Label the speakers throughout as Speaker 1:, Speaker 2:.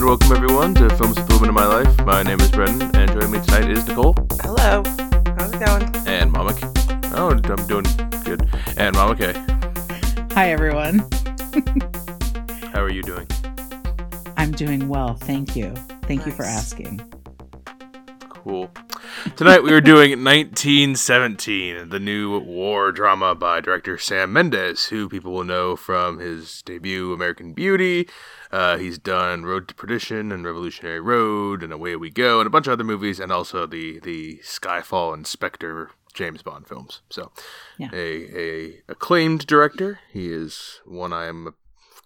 Speaker 1: And welcome everyone to Films with the Woman in My Life. My name is Brendan, and joining me tonight is Nicole
Speaker 2: Hello. How's it going?
Speaker 1: and Mama. K- Oh, I'm doing good. And Mama K.
Speaker 3: Hi, everyone.
Speaker 1: How are you doing?
Speaker 3: I'm doing well. Thank you. Thank you for asking.
Speaker 1: Cool. Tonight we are doing 1917, the new war drama by director Sam Mendes, who people will know from his debut American Beauty. Uh, he's done Road to Perdition and Revolutionary Road and Away We Go and a bunch of other movies, and also the the Skyfall and Spectre James Bond films. So,
Speaker 3: Yeah.
Speaker 1: a a acclaimed director. He is one I am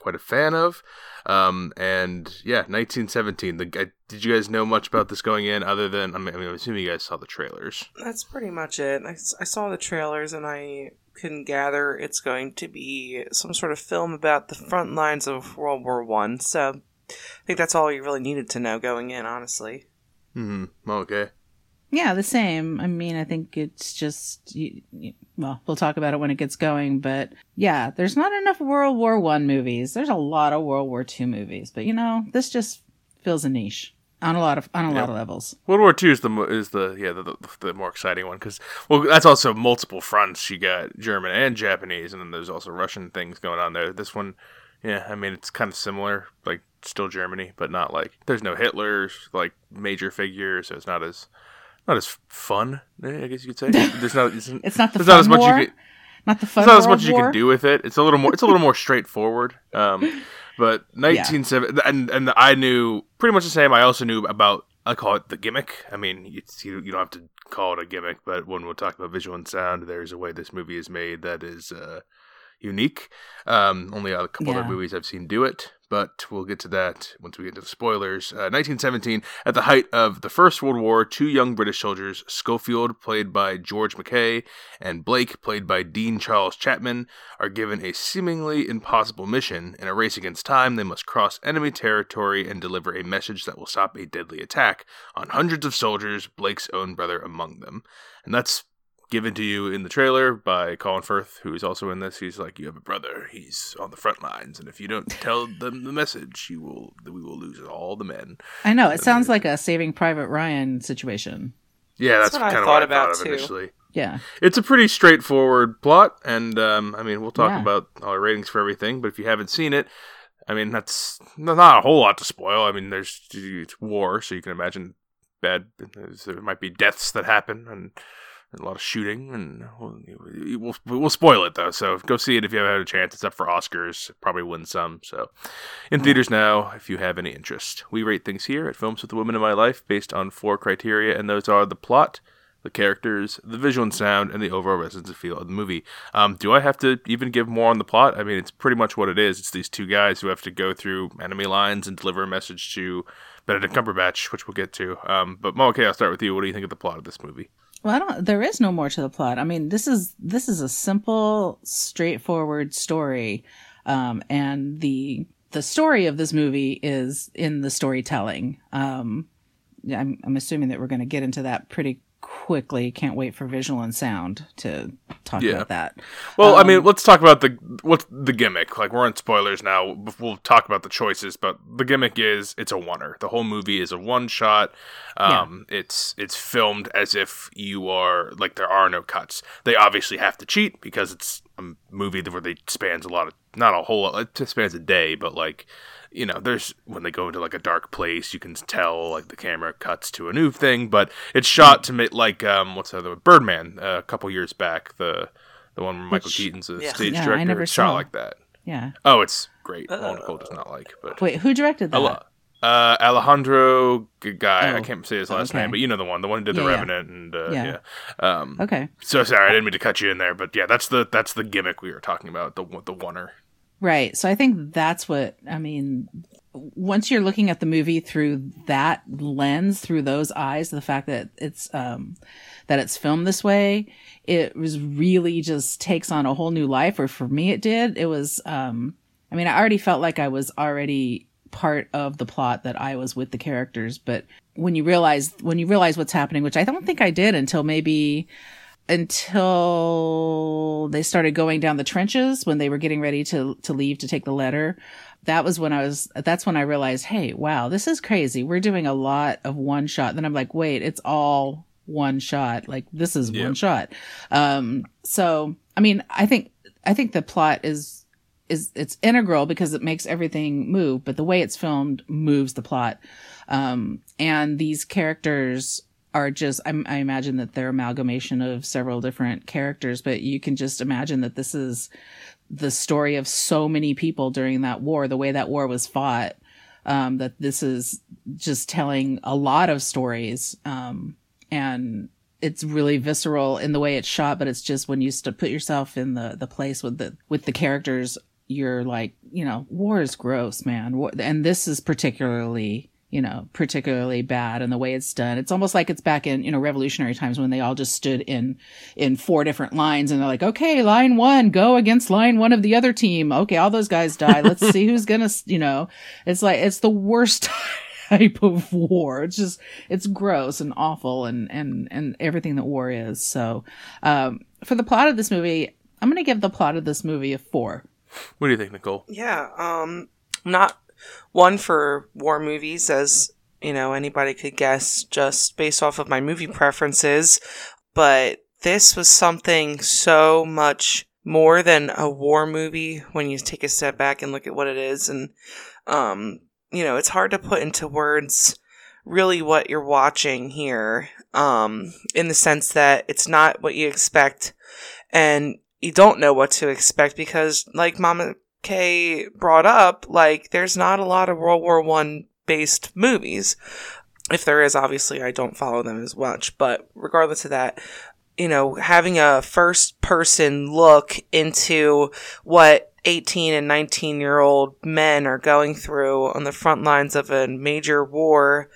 Speaker 1: quite a fan of. Um, and yeah, 1917. The guy, did you guys know much about this going in, other than I mean, I mean, I'm assuming you guys saw the trailers.
Speaker 2: That's pretty much it. I saw the trailers and I can gather it's going to be some sort of film about the front lines of World War One. So I think that's all you really needed to know going in, honestly.
Speaker 1: Hmm. Okay.
Speaker 3: Yeah, the same. I mean, I think it's just you, you- well, we'll talk about it when it gets going, but yeah, there's not enough World War One movies. There's a lot of World War Two movies, but you know, this just fills a niche on a lot of on a
Speaker 1: Yeah.
Speaker 3: lot of levels.
Speaker 1: World War Two is the is the yeah the, the, the more exciting one because well that's also multiple fronts. You got German and Japanese, and then there's also Russian things going on there. This one, yeah, I mean it's kind of similar, like still Germany, but not like there's no Hitler like major figure, so it's not as not as fun. eh, I guess you could say. There's not it's,
Speaker 3: It's not the
Speaker 1: there's
Speaker 3: fun
Speaker 1: not as much
Speaker 3: war,
Speaker 1: you can,
Speaker 3: not the fun
Speaker 1: there's not as much as you can do with it. It's a little more. It's a little more straightforward. Um, but 1970, and and I knew pretty much the same. I also knew about. I call it the gimmick. I mean, it's, you you don't have to call it a gimmick, but when we'll talk about visual and sound, there's a way this movie is made that is uh, unique. Um, only a couple
Speaker 3: Yeah.
Speaker 1: other movies I've seen do it, but we'll get to that once we get to the spoilers. Uh, 1917, at the height of the First World War, two young British soldiers, Schofield, played by George McKay, and Blake, played by Dean Charles Chapman, are given a seemingly impossible mission. In a race against time, they must cross enemy territory and deliver a message that will stop a deadly attack on hundreds of soldiers, Blake's own brother among them. And that's given to you in the trailer by Colin Firth, who is also in this. He's like, "You have a brother. He's on the front lines, and if you don't tell them the message, you will. We will lose all the men."
Speaker 3: I know it sounds like a Saving Private Ryan situation.
Speaker 1: Yeah, that's,
Speaker 2: That's what I
Speaker 1: of
Speaker 2: thought
Speaker 1: what I
Speaker 2: about,
Speaker 1: thought of
Speaker 2: too.
Speaker 1: initially.
Speaker 3: Yeah,
Speaker 1: It's a pretty straightforward plot, and um, I mean, we'll talk
Speaker 3: Yeah.
Speaker 1: about our ratings for everything. But if you haven't seen it, I mean, that's not a whole lot to spoil. I mean, there's it's war, so you can imagine bad. There might be deaths that happen, and a lot of shooting, and we'll, we'll, we'll spoil it though. So go see it if you haven't had a chance. It's up for Oscars, probably win some. So in theaters now, if you have any interest, we rate things here at Films with the Women in My Life based on four criteria, and those are the plot, the characters, the visual and sound, and the overall resonance and feel of the movie. Um, do I have to even give more on the plot? I mean, it's pretty much what it is. It's these two guys who have to go through enemy lines and deliver a message to Benedict Cumberbatch, which we'll get to. Um, but Mo, okay, I'll start with you. What do you think of the plot of this movie?
Speaker 3: Well, I don't. There is no more to the plot. I mean, this is this is a simple, straightforward story, um, and the the story of this movie is in the storytelling. Um, I'm I'm assuming that we're going to get into that pretty quickly. Can't wait for visual and sound to talk
Speaker 1: Yeah.
Speaker 3: about that.
Speaker 1: Well, I
Speaker 3: Um,
Speaker 1: mean, let's talk about the what's the gimmick. Like we're on spoilers now. We'll talk about the choices, but the gimmick is it's a oner. The whole movie is a one shot. Um, It's it's filmed as if you are like there are no cuts. They obviously have to cheat because it's movie where they spans a lot of not a whole lot. It spans a day, but like you know, there's when they go into like a dark place, you can tell like the camera cuts to a new thing, but it's shot to make like um what's the other one? Birdman uh, a couple years back the the one where Michael
Speaker 3: Which-
Speaker 1: Keaton's a
Speaker 2: Yeah.
Speaker 1: stage
Speaker 3: Yeah, I
Speaker 1: director.
Speaker 3: never
Speaker 1: it's shot
Speaker 3: saw.
Speaker 1: like that.
Speaker 3: Yeah.
Speaker 1: Oh, it's great.
Speaker 2: Uh,
Speaker 1: well, Nicole does not like, but
Speaker 3: Wait, who directed that?
Speaker 1: Ala- uh, Alejandro guy. I
Speaker 3: Oh,
Speaker 1: can't say his last
Speaker 3: okay.
Speaker 1: name, but you know the one, the one who did the
Speaker 3: Yeah, yeah.
Speaker 1: Revenant, and uh,
Speaker 3: Yeah.
Speaker 1: yeah. Um,
Speaker 3: Okay.
Speaker 1: So sorry, I didn't mean to cut you in there, but yeah, that's the that's the gimmick we were talking about. The the oner.
Speaker 3: Right. So I think that's what I mean. Once you're looking at the movie through that lens, through those eyes, the fact that it's um that it's filmed this way, it was really just takes on a whole new life. Or for me, it did. It was. um I mean, I already felt like I was already part of the plot that I was with the characters, but when you realize when you realize what's happening, which I don't think I did until maybe until they started going down the trenches when they were getting ready to to leave to take the letter that was when I was, that's when I realized, hey, wow, this is crazy. We're doing a lot of one shot. Then I'm like, wait, it's all one shot. Like this is
Speaker 1: Yep.
Speaker 3: one shot. Um, so, I mean, I think, I think the plot is, is, it's integral because it makes everything move, but the way it's filmed moves the plot. Um, and these characters are just, I, I imagine that they're amalgamation of several different characters, but you can just imagine that this is, the story of so many people during that war, the way that war was fought, um, that this is just telling a lot of stories. Um, and it's really visceral in the way it's shot, but it's just when you st- put yourself in the, the place with the, with the characters, you're like, you know, war is gross, man. War- And this is particularly, you know, particularly bad in the way it's done. It's almost like it's back in, you know, revolutionary times when they all just stood in, in four different lines and they're like, okay, line one, go against line one of the other team. Okay, all those guys die. Let's see who's gonna, s- you know, it's like, it's the worst type of war. It's just, it's gross and awful and, and, and everything that war is. So, um, for the plot of this movie, I'm going to give the plot of this movie a four.
Speaker 1: What do you think, Nicole?
Speaker 2: Yeah, um, not one for war movies, as you know anybody could guess just based off of my movie preferences, but this was something so much more than a war movie when you take a step back and look at what it is, and um, you know, it's hard to put into words really what you're watching here, um, in the sense that it's not what you expect, and you don't know what to expect because, like Mama K brought up, like there's not a lot of World War One based movies. If there is, obviously I don't follow them as much, but regardless of that, you know, having a first person look into what 18 and 19 year old men are going through on the front lines of a major war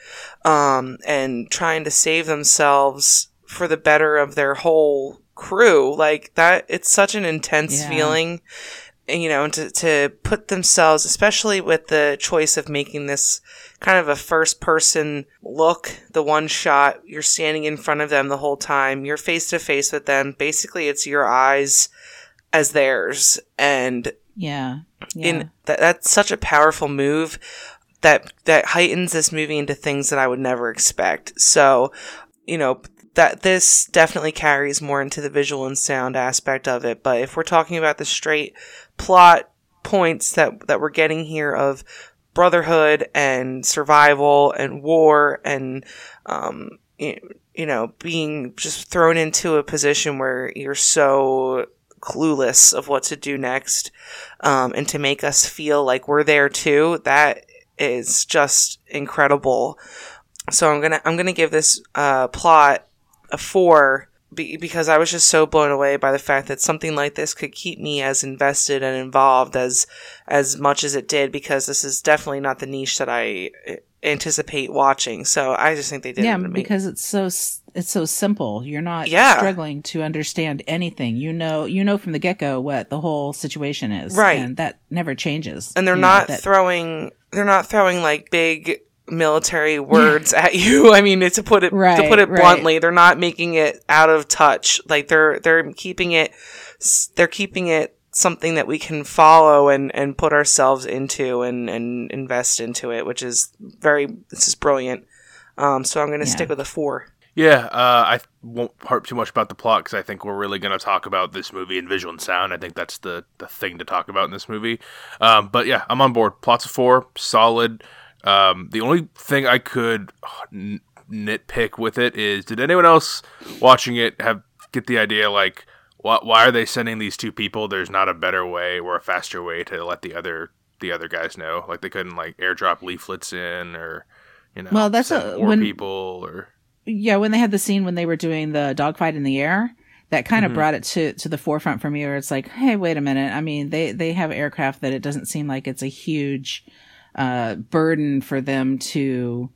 Speaker 2: um, and trying to save themselves for the better of their whole crew like that it's such an intense
Speaker 3: Yeah.
Speaker 2: feeling you know to, to put themselves especially with the choice of making this kind of a first person look the one shot you're standing in front of them the whole time you're face to face with them basically it's your eyes as theirs and
Speaker 3: Yeah. Yeah.
Speaker 2: in that that's such a powerful move that that heightens this movie into things that I would never expect. So, you know, that this definitely carries more into the visual and sound aspect of it, but if we're talking about the straight plot points that that we're getting here of brotherhood and survival and war and um you, know being just thrown into a position where you're so clueless of what to do next um, and to make us feel like we're there too that is just incredible. So i'm gonna i'm gonna give this uh, plot a four be- because i was just so blown away by the fact that something like this could keep me as invested and involved as as much as it did because this is definitely not the niche that i uh, anticipate watching so i just think they did
Speaker 3: yeah,
Speaker 2: it
Speaker 3: because it's so it's so simple. You're not
Speaker 2: Yeah.
Speaker 3: struggling to understand anything. You know, you know from the get go what the whole situation is,
Speaker 2: Right.
Speaker 3: And that never changes.
Speaker 2: and they're
Speaker 3: You know,
Speaker 2: not
Speaker 3: that-
Speaker 2: throwing they're not throwing like big military words at you i mean to put it to put it
Speaker 3: right.
Speaker 2: bluntly they're not making it out of touch like they're they're keeping it they're keeping it something that we can follow and and put ourselves into and and invest into it which is very this is brilliant um so i'm gonna
Speaker 3: Yeah.
Speaker 2: stick with a four
Speaker 1: Yeah, uh, I won't harp too much about the plot because I think we're really going to talk about this movie in visual and sound. I think that's the, the thing to talk about in this movie. Um, but yeah, I'm on board. Plots of four, solid. Um, the only thing I could uh, n- nitpick with it is, did anyone else watching it have get the idea like, why, why are they sending these two people? There's not a better way or a faster way to let the other the other guys know. Like they couldn't like airdrop leaflets in or you know,
Speaker 3: Well, that's a- when-
Speaker 1: people or
Speaker 3: yeah, when they had the scene when they were doing the dogfight in the air, that kind of
Speaker 1: Mhm.
Speaker 3: brought it to to the forefront for me. Where it's like, hey, wait a minute. I mean, they they have aircraft that it doesn't seem like it's a huge uh, burden for them to,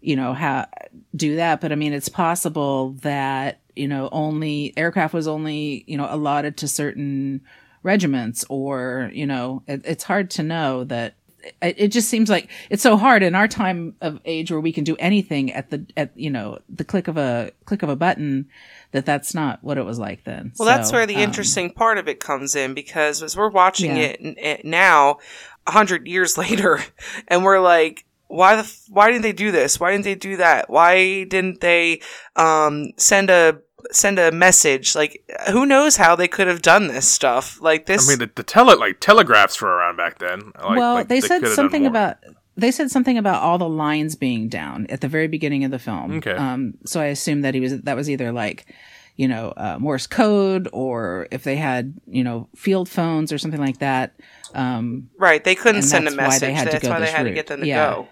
Speaker 3: you know, ha- do that. But I mean, it's possible that you know only aircraft was only you know allotted to certain regiments, or you know, it, it's hard to know that it, it just seems like it's so hard in our time of age where we can do anything at the at you know the click of a click of a button that that's not what it was like then
Speaker 2: Well, that's where the
Speaker 3: um,
Speaker 2: interesting part of it comes in because as we're watching
Speaker 3: Yeah.
Speaker 2: it, it now, hundred years later, and we're like, why the f- why didn't they do this? Why didn't they do that? Why didn't they um, send a send a message? Like, who knows how they could have done this stuff? Like this.
Speaker 1: I mean, the, the tele like telegraphs were around back then. Like,
Speaker 3: well,
Speaker 1: like,
Speaker 3: they, said
Speaker 1: could have done
Speaker 3: something about they said something about all the lines being down at the very beginning of the film.
Speaker 1: Okay.
Speaker 3: Um, so I assume that he was that was either like, you know, uh, Morse code or if they had you know field phones or something like that. Um,
Speaker 2: right, they couldn't send a
Speaker 3: that's why
Speaker 2: message.
Speaker 3: they had to
Speaker 2: That's why they
Speaker 3: this
Speaker 2: had to get them to
Speaker 3: Yeah.
Speaker 2: go.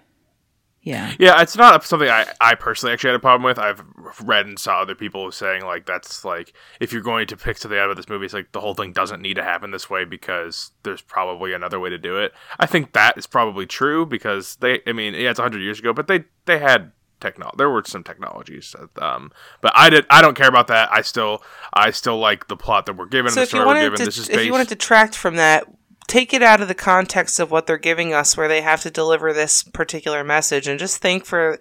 Speaker 3: yeah.
Speaker 1: Yeah, it's not something I, I personally actually had a problem with. I've read and saw other people saying like that's like if you're going to pick something out of this movie, it's like the whole thing doesn't need to happen this way because there's probably another way to do it. I think that is probably true because they, I mean, yeah, it's hundred years ago, but they they had technology. There were some technologies, that, um, but I did. I don't care about that. I still I still like the plot that we're given.
Speaker 2: So
Speaker 1: the
Speaker 2: if you
Speaker 1: story we're
Speaker 2: wanted to,
Speaker 1: this is
Speaker 2: if
Speaker 1: based.
Speaker 2: you want to detract from that, take it out of the context of what they're giving us, where they have to deliver this particular message, and just think for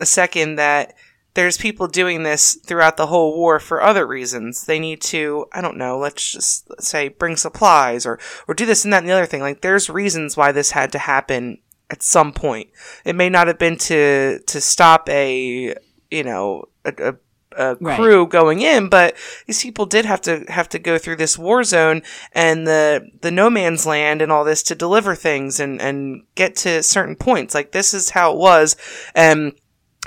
Speaker 2: a second that there's people doing this throughout the whole war for other reasons. They need to, I don't know, let's just say bring supplies or or do this and that and the other thing. Like there's reasons why this had to happen at some point. It may not have been to to stop a you know a, a a
Speaker 3: Right.
Speaker 2: crew going in, but these people did have to have to go through this war zone and the the no man's land and all this to deliver things and and get to certain points. Like this is how it was, and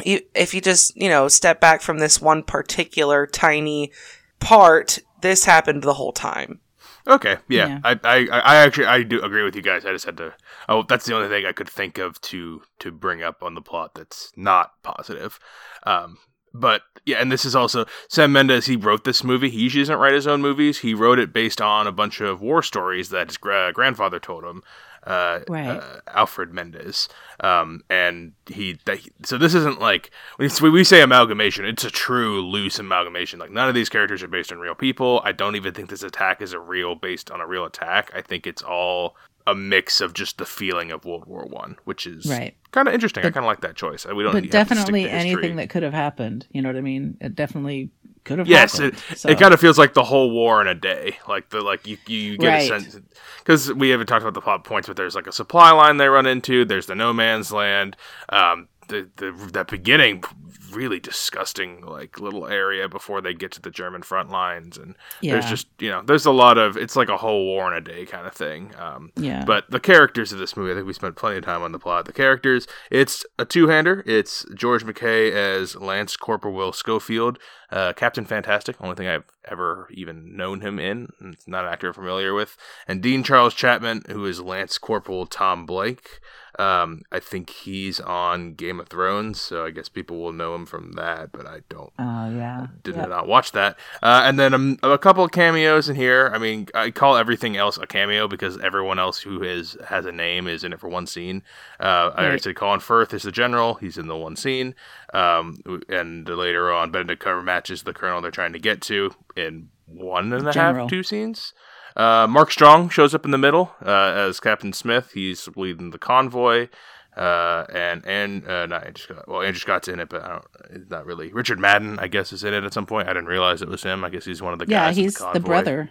Speaker 2: you, if you just you know step back from this one particular tiny part, this happened the whole time.
Speaker 1: Okay, yeah,
Speaker 3: Yeah.
Speaker 1: I, I, I actually I do agree with you guys. I just had to. Oh, that's the only thing I could think of to to bring up on the plot that's not positive. Um, but yeah, and this is also Sam Mendes. He wrote this movie. He usually doesn't write his own movies. He wrote it based on a bunch of war stories that his gra- grandfather told him. Uh,
Speaker 3: Right.
Speaker 1: uh, Alfred Mendes. um, and he, that, so this isn't like when we say amalgamation, it's a true loose amalgamation. Like none of these characters are based on real people. I don't even think this attack is a real based on a real attack. I think it's all a mix of just the feeling of World War One, which is
Speaker 3: Right.
Speaker 1: kind of interesting. I kind of like that choice. We don't
Speaker 3: But
Speaker 1: have to
Speaker 3: definitely
Speaker 1: to
Speaker 3: anything that could have happened. You know what I mean? It definitely could have
Speaker 1: Yes,
Speaker 3: happened.
Speaker 1: it,
Speaker 3: So-
Speaker 1: it kind of feels like the whole war in a day. Like the like you you, you get
Speaker 3: Right.
Speaker 1: a sense because we haven't talked about the plot points, but there's like a supply line they run into. There's the no man's land. Um, the the that beginning really disgusting like little area before they get to the German front lines, and there's just you know there's a lot of it's like a whole war in a day kind of thing. Um,
Speaker 3: Yeah.
Speaker 1: but the characters of this movie, I think we spent plenty of time on the plot. The characters, it's a two-hander. It's George McKay as Lance Corporal Will Schofield, uh, Captain Fantastic. Only thing I've ever even known him in. It's not an actor I'm familiar with. And Dean Charles Chapman, who is Lance Corporal Tom Blake. Um, I think he's on Game of Thrones, so I guess people will know him from that. But I don't
Speaker 3: Oh yeah.
Speaker 1: did
Speaker 3: Yep.
Speaker 1: not watch that. Uh, and then um, a couple of cameos in here. I mean, I call everything else a cameo because everyone else who is has a name is in it for one scene. Uh, I already said Colin Firth is the general. He's in the one scene. Um, and later on, Benedict Cumberbatch is the colonel they're trying to get to in one and a half,
Speaker 3: General.
Speaker 1: two scenes. Uh, Mark Strong shows up in the middle uh, as Captain Smith. He's leading the convoy. Uh, and and uh, not Andrew Scott. Well, Andrew Scott's in it, but I don't. Not really. Richard Madden, I guess, is in it at some point. I didn't realize it was him. I guess he's one of the
Speaker 3: Yeah,
Speaker 1: guys. Yeah,
Speaker 3: he's the,
Speaker 1: convoy.
Speaker 3: brother.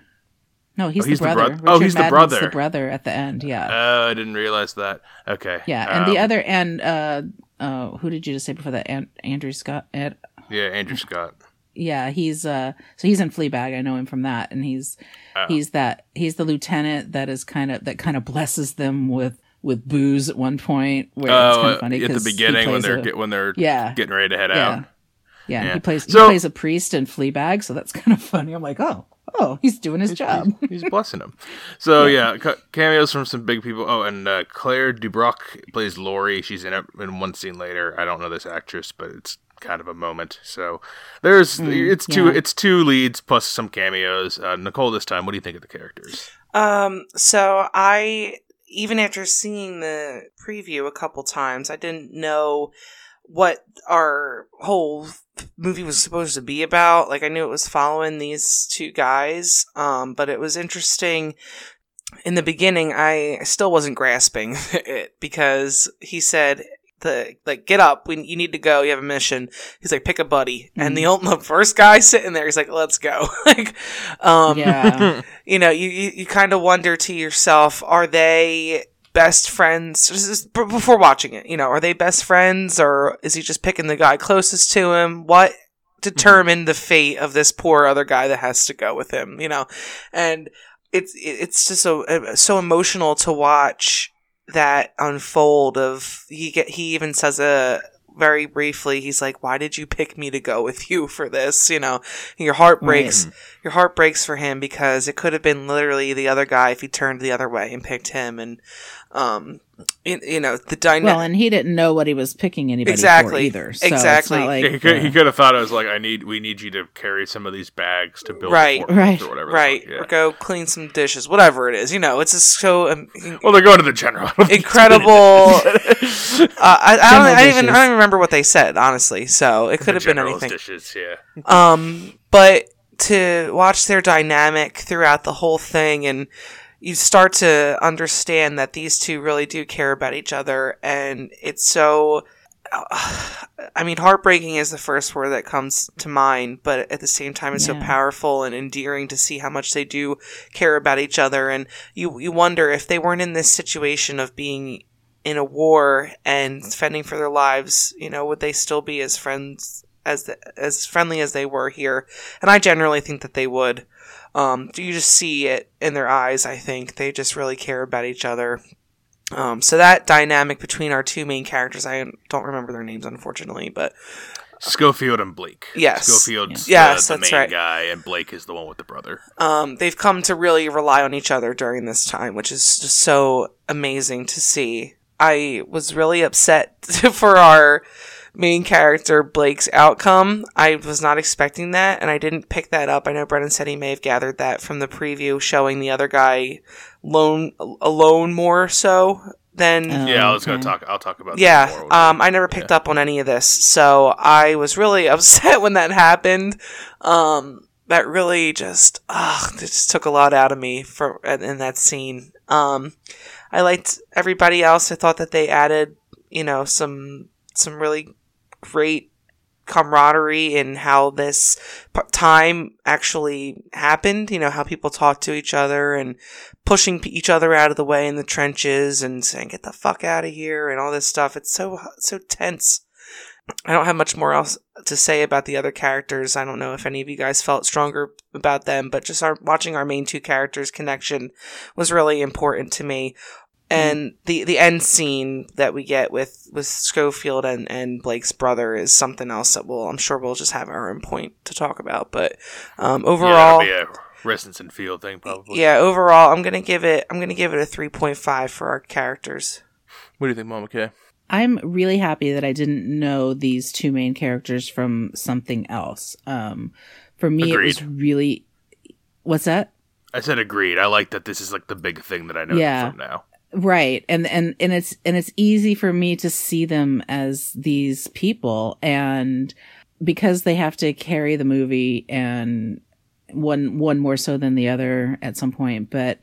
Speaker 3: No, he's,
Speaker 1: Oh, he's
Speaker 3: the
Speaker 1: the
Speaker 3: brother.
Speaker 1: oh,
Speaker 3: Richard
Speaker 1: he's the brother.
Speaker 3: The brother at the end. Yeah.
Speaker 1: Oh, I didn't realize that. Okay.
Speaker 3: yeah, and the
Speaker 1: Um,
Speaker 3: other and uh, uh, who did you just say before that? An- Andrew Scott. Ed,
Speaker 1: Yeah, Andrew Scott.
Speaker 3: Yeah, he's uh, so he's in Fleabag. I know him from that, and he's
Speaker 1: Oh.
Speaker 3: he's that he's the lieutenant that is kind of that kind of blesses them with with booze at one point. Where it's kind
Speaker 1: Oh,
Speaker 3: of funny
Speaker 1: at the beginning when they're
Speaker 3: a-
Speaker 1: when they're
Speaker 3: yeah
Speaker 1: getting ready to head
Speaker 3: yeah.
Speaker 1: out.
Speaker 3: Yeah,
Speaker 1: Yeah.
Speaker 3: he plays he plays a priest in Fleabag, so that's kind of funny. I'm like, oh, oh, he's doing his job.
Speaker 1: He's, he's blessing him. So yeah, ca- cameos from some big people. Oh, and uh, Claire Duburcq plays Lori. She's in it in one scene later. I don't know this actress, but it's kind of a moment. So there's it's two
Speaker 3: Mm,
Speaker 1: it's two leads plus some cameos. Uh, Nicole, this time, what do you think of the characters?
Speaker 2: Um, so I even after seeing the preview a couple times, I didn't know what our whole movie was supposed to be about. Like I knew it was following these two guys, um, but it was interesting. In the beginning, I still wasn't grasping it because he said the like get up we you need to go you have a mission he's like pick a buddy and the, old, the first guy sitting there he's like let's go like um
Speaker 3: yeah,
Speaker 2: you know, you you, you kind of wonder to yourself, are they best friends this is b- before watching it? You know, are they best friends or is he just picking the guy closest to him? What determined the fate of this poor other guy that has to go with him? You know, and it's it's just so uh, so emotional to watch that unfold of he get he even says a very briefly he's like why did you pick me to go with you for this you know your heart breaks
Speaker 1: Right.
Speaker 2: your heart breaks for him because it could have been literally the other guy if he turned the other way and picked him and um you, you know the dynamic
Speaker 3: Well, and he didn't know what he was picking anybody
Speaker 2: Exactly.
Speaker 3: for either. So
Speaker 2: Exactly.
Speaker 3: Like,
Speaker 1: he could
Speaker 3: uh,
Speaker 1: he could have thought it was like I need we need you to carry some of these bags to build
Speaker 2: Right.
Speaker 1: the fort with
Speaker 3: Right.
Speaker 1: or whatever.
Speaker 2: right
Speaker 1: fuck, yeah.
Speaker 2: or go clean some dishes whatever it is you know it's just so um,
Speaker 1: Well, they're going to the general.
Speaker 2: incredible uh, I, I, don't,
Speaker 3: General
Speaker 2: I, even, I don't remember what they said honestly so it could have been
Speaker 1: General's
Speaker 2: anything
Speaker 1: Dishes, yeah.
Speaker 2: Um, but to watch their dynamic throughout the whole thing and you start to understand that these two really do care about each other and it's so I mean heartbreaking is the first word that comes to mind but at the same time it's so powerful and endearing to see how much they do care about each other. And you you wonder if they weren't in this situation of being in a war and fending for their lives you know would they still be as friends as the, as friendly as they were here? And I generally think that they would um, you just see it in their eyes. I think they just really care about each other. Um, so that dynamic between our two main characters, I don't remember their names unfortunately, but
Speaker 1: Schofield and Blake.
Speaker 2: Yes.
Speaker 1: Schofield's
Speaker 2: Yeah.
Speaker 1: the,
Speaker 2: Yes,
Speaker 1: the
Speaker 2: that's
Speaker 1: main
Speaker 2: right.
Speaker 1: guy, and Blake is the one with the brother.
Speaker 2: um, they've come to really rely on each other during this time, which is just so amazing to see. I was really upset for our main character Blake's outcome. I was not expecting that, and I didn't pick that up. I know Brendan said he may have gathered that from the preview showing the other guy lone alone more so than
Speaker 3: Oh,
Speaker 1: yeah, I was going to talk. I'll talk about. that
Speaker 2: yeah,
Speaker 1: more
Speaker 2: um. I never picked up on any of this, so I was really upset when that happened. Um, that really just, ugh, it just took a lot out of me for in that scene. Um, I liked everybody else. I thought that they added, you know, some some really great camaraderie in how this time actually happened. You know, how people talk to each other and pushing each other out of the way in the trenches and saying "get the fuck out of here" and all this stuff. It's so so tense. I don't have much more else to say about the other characters. I don't know if any of you guys felt stronger about them, but just our watching our main two characters connection was really important to me. And the the end scene that we get with with Schofield and and Blake's brother is something else that we'll I'm sure we'll just have our own point to talk about. But um,
Speaker 1: yeah,
Speaker 2: overall,
Speaker 1: that'll be a residence and field thing probably.
Speaker 2: yeah, overall, I'm gonna give it. I'm gonna give it a 3.5 for our characters.
Speaker 1: What do you think, Mama K?
Speaker 3: I'm really happy that I didn't know these two main characters from something else. Um, for me, it was really. What's that?
Speaker 1: I said agreed. I like that this is like the big thing that I know
Speaker 3: Yeah.
Speaker 1: from now.
Speaker 3: Right. And and and it's and it's easy for me to see them as these people. And because they have to carry the movie and one one more so than the other at some point, but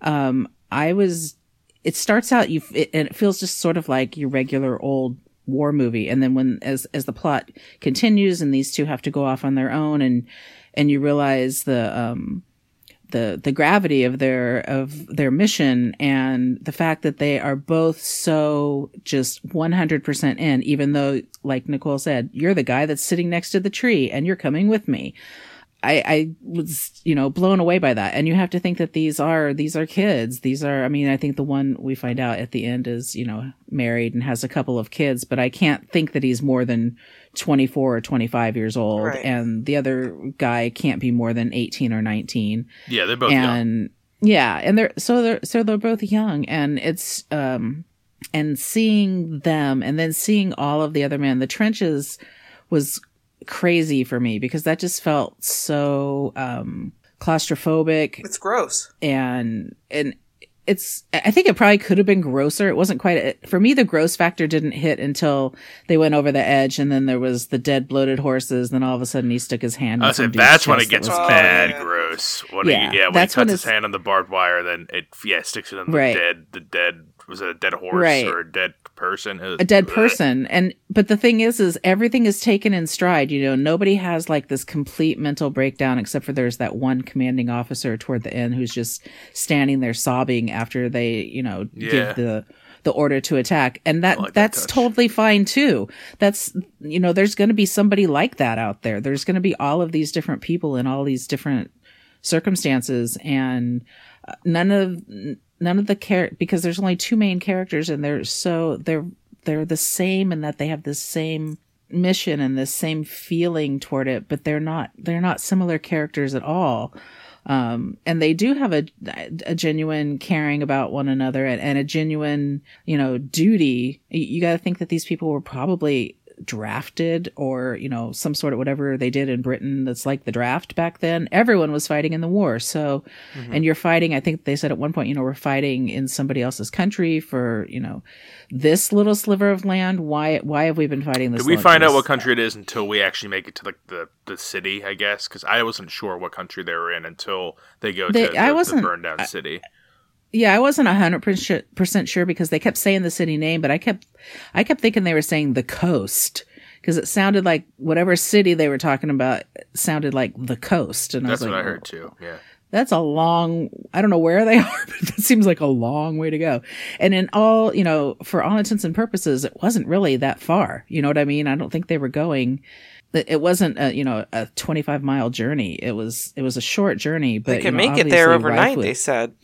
Speaker 3: um I was it starts out you it, and it feels just sort of like your regular old war movie. And then when as as the plot continues and these two have to go off on their own and and you realize the um the the gravity of their of their mission and the fact that they are both so just 100% in even though like Nicole said you're the guy that's sitting next to the tree and you're coming with me I, I was, you know, blown away by that. And you have to think that these are, these are kids. These are, I mean, I think the one we find out at the end is, you know, married and has a couple of kids, but I can't think that he's more than 24 or 25 years old.
Speaker 2: Right.
Speaker 3: And the other guy can't be more than 18 or 19
Speaker 1: Yeah, they're both young.
Speaker 3: yeah and they're so they're so they're both young and it's um and seeing them and then seeing all of the other men the trenches was crazy for me because that just felt so um claustrophobic
Speaker 2: It's gross.
Speaker 3: and and it's i think it probably could have been grosser it wasn't quite for me the gross factor didn't hit until they went over the edge and then there was the dead bloated horses then all of a sudden he stuck his hand
Speaker 1: I
Speaker 3: in
Speaker 1: said that's when it
Speaker 3: chest that
Speaker 1: gets
Speaker 3: was
Speaker 2: Oh,
Speaker 1: bad
Speaker 2: yeah.
Speaker 1: gross. When
Speaker 3: Yeah,
Speaker 1: he, yeah, when
Speaker 3: that's
Speaker 1: he
Speaker 3: when
Speaker 1: cuts his hand on the barbed wire, then it yeah sticks it on the
Speaker 3: Right.
Speaker 1: dead the dead was it a dead horse
Speaker 3: Right.
Speaker 1: or a dead person.
Speaker 3: A dead person and but the thing is is everything is taken in stride you know nobody has like this complete mental breakdown except for there's that one commanding officer toward the end who's just standing there sobbing after they you know
Speaker 1: Yeah.
Speaker 3: give the the order to attack and that
Speaker 1: like
Speaker 3: that's
Speaker 1: touch.
Speaker 3: totally fine too that's you know there's going to be somebody like that out there there's going to be all of these different people in all these different circumstances and uh, none of none of the char because there's only two main characters and they're so they're they're the same in that they have the same mission and the same feeling toward it but they're not they're not similar characters at all. Um, and they do have a, a genuine caring about one another and, and a genuine you know duty. You got to think that these people were probably drafted or you know some sort of whatever they did in britain that's like the draft back then everyone was fighting in the war so mm-hmm. and you're fighting i think they said at one point you know we're fighting in somebody else's country for you know this little sliver of land why why have we been fighting this
Speaker 1: Did we find out what country it is until we actually make it to like the, the city? I guess because I wasn't sure what country they were in until they go
Speaker 3: They-
Speaker 1: to the,
Speaker 3: I wasn't-
Speaker 1: burned down
Speaker 3: I-
Speaker 1: city.
Speaker 3: Yeah, I wasn't hundred percent sure because they kept saying the city name, but I kept, I kept thinking they were saying the coast because it sounded like whatever city they were talking about sounded like the coast, and
Speaker 1: That's
Speaker 3: I was
Speaker 1: what
Speaker 3: like,
Speaker 1: I heard too. Yeah.
Speaker 3: that's a long i don't know where they are but that seems like a long way to go and in all you know for all intents and purposes it wasn't really that far you know what i mean i don't think they were going it it wasn't a you know a 25 mile journey it was it was a short journey but
Speaker 2: They
Speaker 3: you
Speaker 2: can
Speaker 3: know,
Speaker 2: make it there overnight. They said.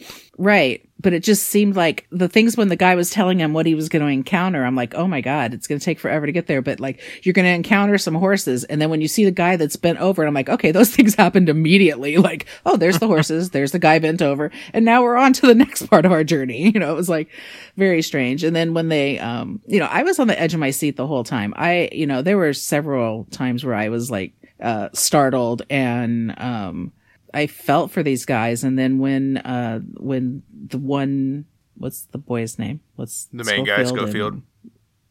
Speaker 3: Right. But it just seemed like the things when the guy was telling him what he was going to encounter, I'm like, oh my God, it's going to take forever to get there. But like, you're going to encounter some horses. And then when you see the guy that's bent over, I'm like, okay, those things happened immediately. Like, oh, there's the horses. there's the guy bent over. And now we're on to the next part of our journey. You know, it was like very strange. And then when they, um, you know, I was on the edge of my seat the whole time. I, you know, there were several times where I was like, uh, startled and, um, I felt for these guys, and then when uh when the one what's the boy's name? What's
Speaker 1: The main guy,
Speaker 3: and-
Speaker 1: Schofield.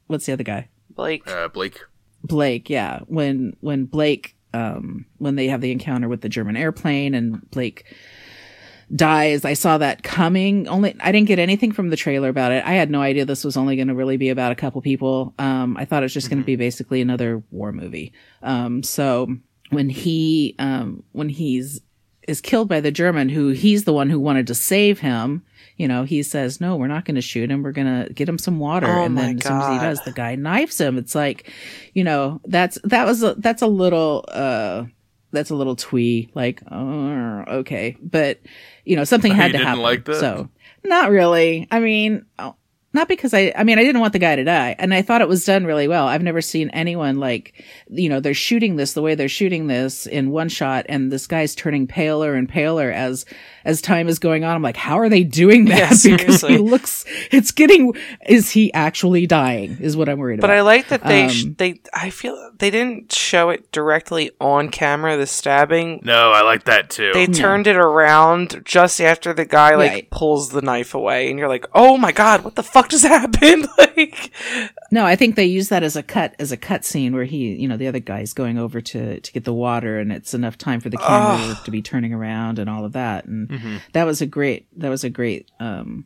Speaker 3: what's the other guy?
Speaker 2: Blake.
Speaker 1: Uh, Blake.
Speaker 3: Blake. Yeah, when when Blake um when they have the encounter with the German airplane and Blake dies. I saw that coming. Only I didn't get anything from the trailer about it. I had no idea this was only going to really be about a couple people. Um, I thought it was just going to be basically another war movie. Um, so when he um when he's is killed by the German who he's the one who wanted to save him. You know, he says, no, we're not going to shoot him. We're going to get him some water.
Speaker 2: Oh
Speaker 3: and
Speaker 2: my
Speaker 3: then as soon as he does, the guy knifes him. It's like, you know, that's, that was, a, that's a little, uh, that's a little twee, like, oh, okay. But, you know, something had
Speaker 1: you
Speaker 3: to
Speaker 1: didn't
Speaker 3: happen.
Speaker 1: like that?
Speaker 3: So, not really. I mean, oh, not because I, I mean, I didn't want the guy to die. And I thought it was done really well. I've never seen anyone like, you know, they're shooting this the way they're shooting this in one shot and this guy's turning paler and paler as, as time is going on. I'm like, how are they doing that?
Speaker 2: Yeah,
Speaker 3: because he looks, it's getting, is he actually dying is what I'm worried
Speaker 2: But
Speaker 3: about.
Speaker 2: But I like that they sh-
Speaker 3: Um,
Speaker 2: they I feel they didn't show it directly on camera the stabbing.
Speaker 1: No, I like that too.
Speaker 2: They turned it around just after the guy like
Speaker 3: Right.
Speaker 2: pulls the knife away, and you're like, "Oh my god, what the fuck just happened?" like,
Speaker 3: No, I think they use that as a cut as a cut scene where he, you know, the other guy's going over to to get the water, and it's enough time for the camera to be turning around and all of that, and that was a great that was a great um,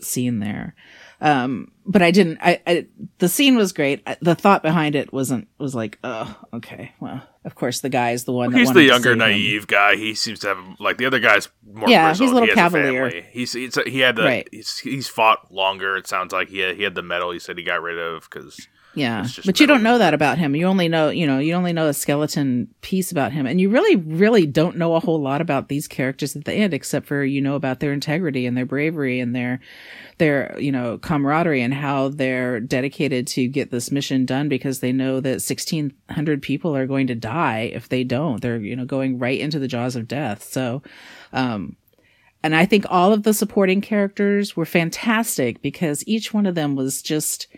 Speaker 3: scene there. Um, but I didn't. I, I the scene was great. I, the thought behind it wasn't was like, oh, okay, well, of course the guy is the one. that
Speaker 1: He's the younger,
Speaker 3: save him.
Speaker 1: naive guy. He seems to have like the other guy's more.
Speaker 3: Yeah, he's a little
Speaker 1: he
Speaker 3: cavalier.
Speaker 1: family. He's, he's he had the
Speaker 3: Right.
Speaker 1: he's, he's fought longer. It sounds like he had, he had the medal. He said he got rid of because
Speaker 3: Yeah, but you don't know that about him. You only know, you know, you only know a skeleton piece about him, and you really, really don't know a whole lot about these characters at the end, except for you know about their integrity and their bravery and their, their, you know, camaraderie and how they're dedicated to get this mission done because they know that sixteen hundred people are going to die if they don't. They're, you know, going right into the jaws of death. So, um, and I think all of the supporting characters were fantastic because each one of them was just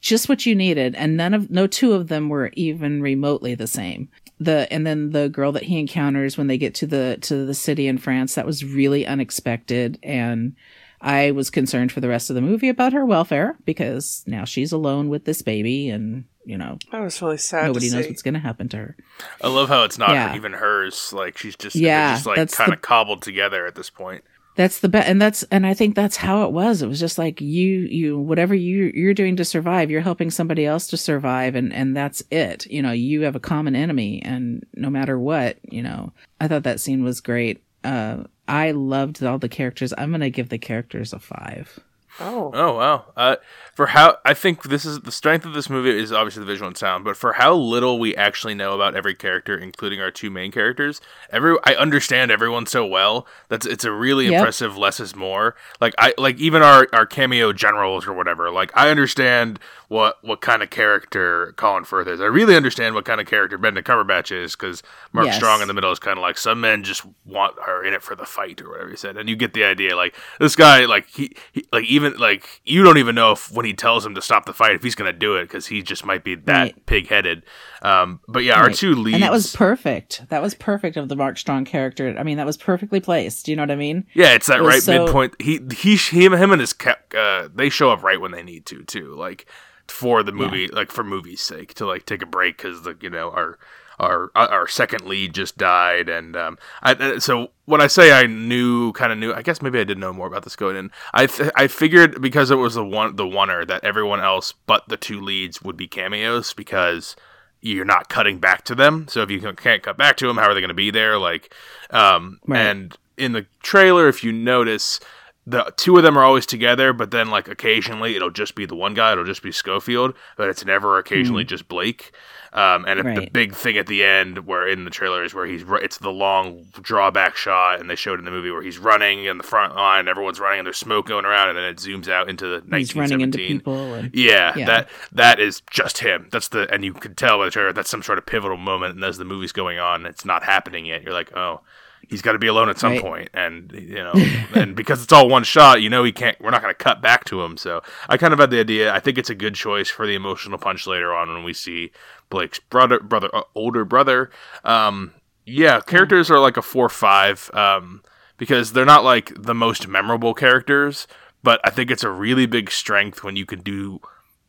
Speaker 3: just what you needed and none of no two of them were even remotely the same the and then the girl that he encounters when they get to the to the city in France that was really unexpected and I was concerned for the rest of the movie about her welfare because now she's alone with this baby and you know
Speaker 2: that was really sad.
Speaker 3: nobody
Speaker 2: to
Speaker 3: knows
Speaker 2: see.
Speaker 3: what's going to happen to her
Speaker 1: I love how it's not
Speaker 3: Yeah.
Speaker 1: even hers. Like she's just
Speaker 3: Yeah,
Speaker 1: yeah, just like
Speaker 3: that's
Speaker 1: kind
Speaker 3: the-
Speaker 1: of cobbled together at this point.
Speaker 3: That's the best, and that's and I think that's how it was. It was just like you, you, whatever you you're doing to survive, you're helping somebody else to survive, and and that's it. You know, you have a common enemy, and no matter what, you know, I thought that scene was great. Uh, I loved all the characters. I'm gonna give the characters a five.
Speaker 2: Oh.
Speaker 1: Oh wow! Uh, for how I think this is the strength of this movie is obviously the visual and sound, but for how little we actually know about every character, including our two main characters, every I understand everyone so well that's it's a really
Speaker 3: Yep.
Speaker 1: impressive less is more. Like I like even our our cameo generals or whatever. Like I understand what what kind of character Colin Firth is. I really understand what kind of character Benedict Cumberbatch is because Mark
Speaker 3: Yes.
Speaker 1: Strong in the middle is kind of like some men just want are in it for the fight or whatever he said, and you get the idea. Like this guy, like he, he like even like you don't even know if when he tells him to stop the fight if he's gonna do it because he just might be that
Speaker 3: Right.
Speaker 1: pig headed. Um, but yeah, our two leads,
Speaker 3: And that was perfect. That was perfect of the Mark Strong character. I mean, that was perfectly placed. Do you know what I mean?
Speaker 1: yeah, it's that
Speaker 3: it
Speaker 1: right
Speaker 3: so-
Speaker 1: midpoint. He he him him and his uh, they show up right when they need to too, like for the movie, like for movie's sake, to like take a break because the you know our our our second lead just died, and um, I uh, so when I say I knew, kind of knew, I guess maybe I did know more about this going in. I th- I figured because it was the one the oner that everyone else but the two leads would be cameos because you're not cutting back to them. So if you can't cut back to them, how are they going to be there? Like, um,
Speaker 3: Right.
Speaker 1: and in the trailer, if you notice, the two of them are always together, but then like occasionally it'll just be the one guy, it'll just be Schofield, but it's never occasionally just Blake. Um, and if the. Big thing at the end, where in the trailer is where he's it's the long drawback shot, and they showed in the movie where he's running in the front line, everyone's running, and there's smoke going around, and then it zooms out into the
Speaker 3: He's running into
Speaker 1: 1917.
Speaker 3: people. And,
Speaker 1: Yeah,
Speaker 3: Yeah.
Speaker 1: that that is just him. That's the and you can tell by the trailer that's some sort of pivotal moment, and as the movie's going on, it's not happening yet. You're like, oh, he's got to be alone at some
Speaker 3: Right.
Speaker 1: point, and you know, and because it's all one shot, you know, he can't. We're not going to cut back to him. So I kind of had the idea. I think it's a good choice for the emotional punch later on when we see Blake's brother, brother, uh, older brother. Um, yeah, characters are like a four five. Um, because they're not like the most memorable characters, but I think it's a really big strength when you can do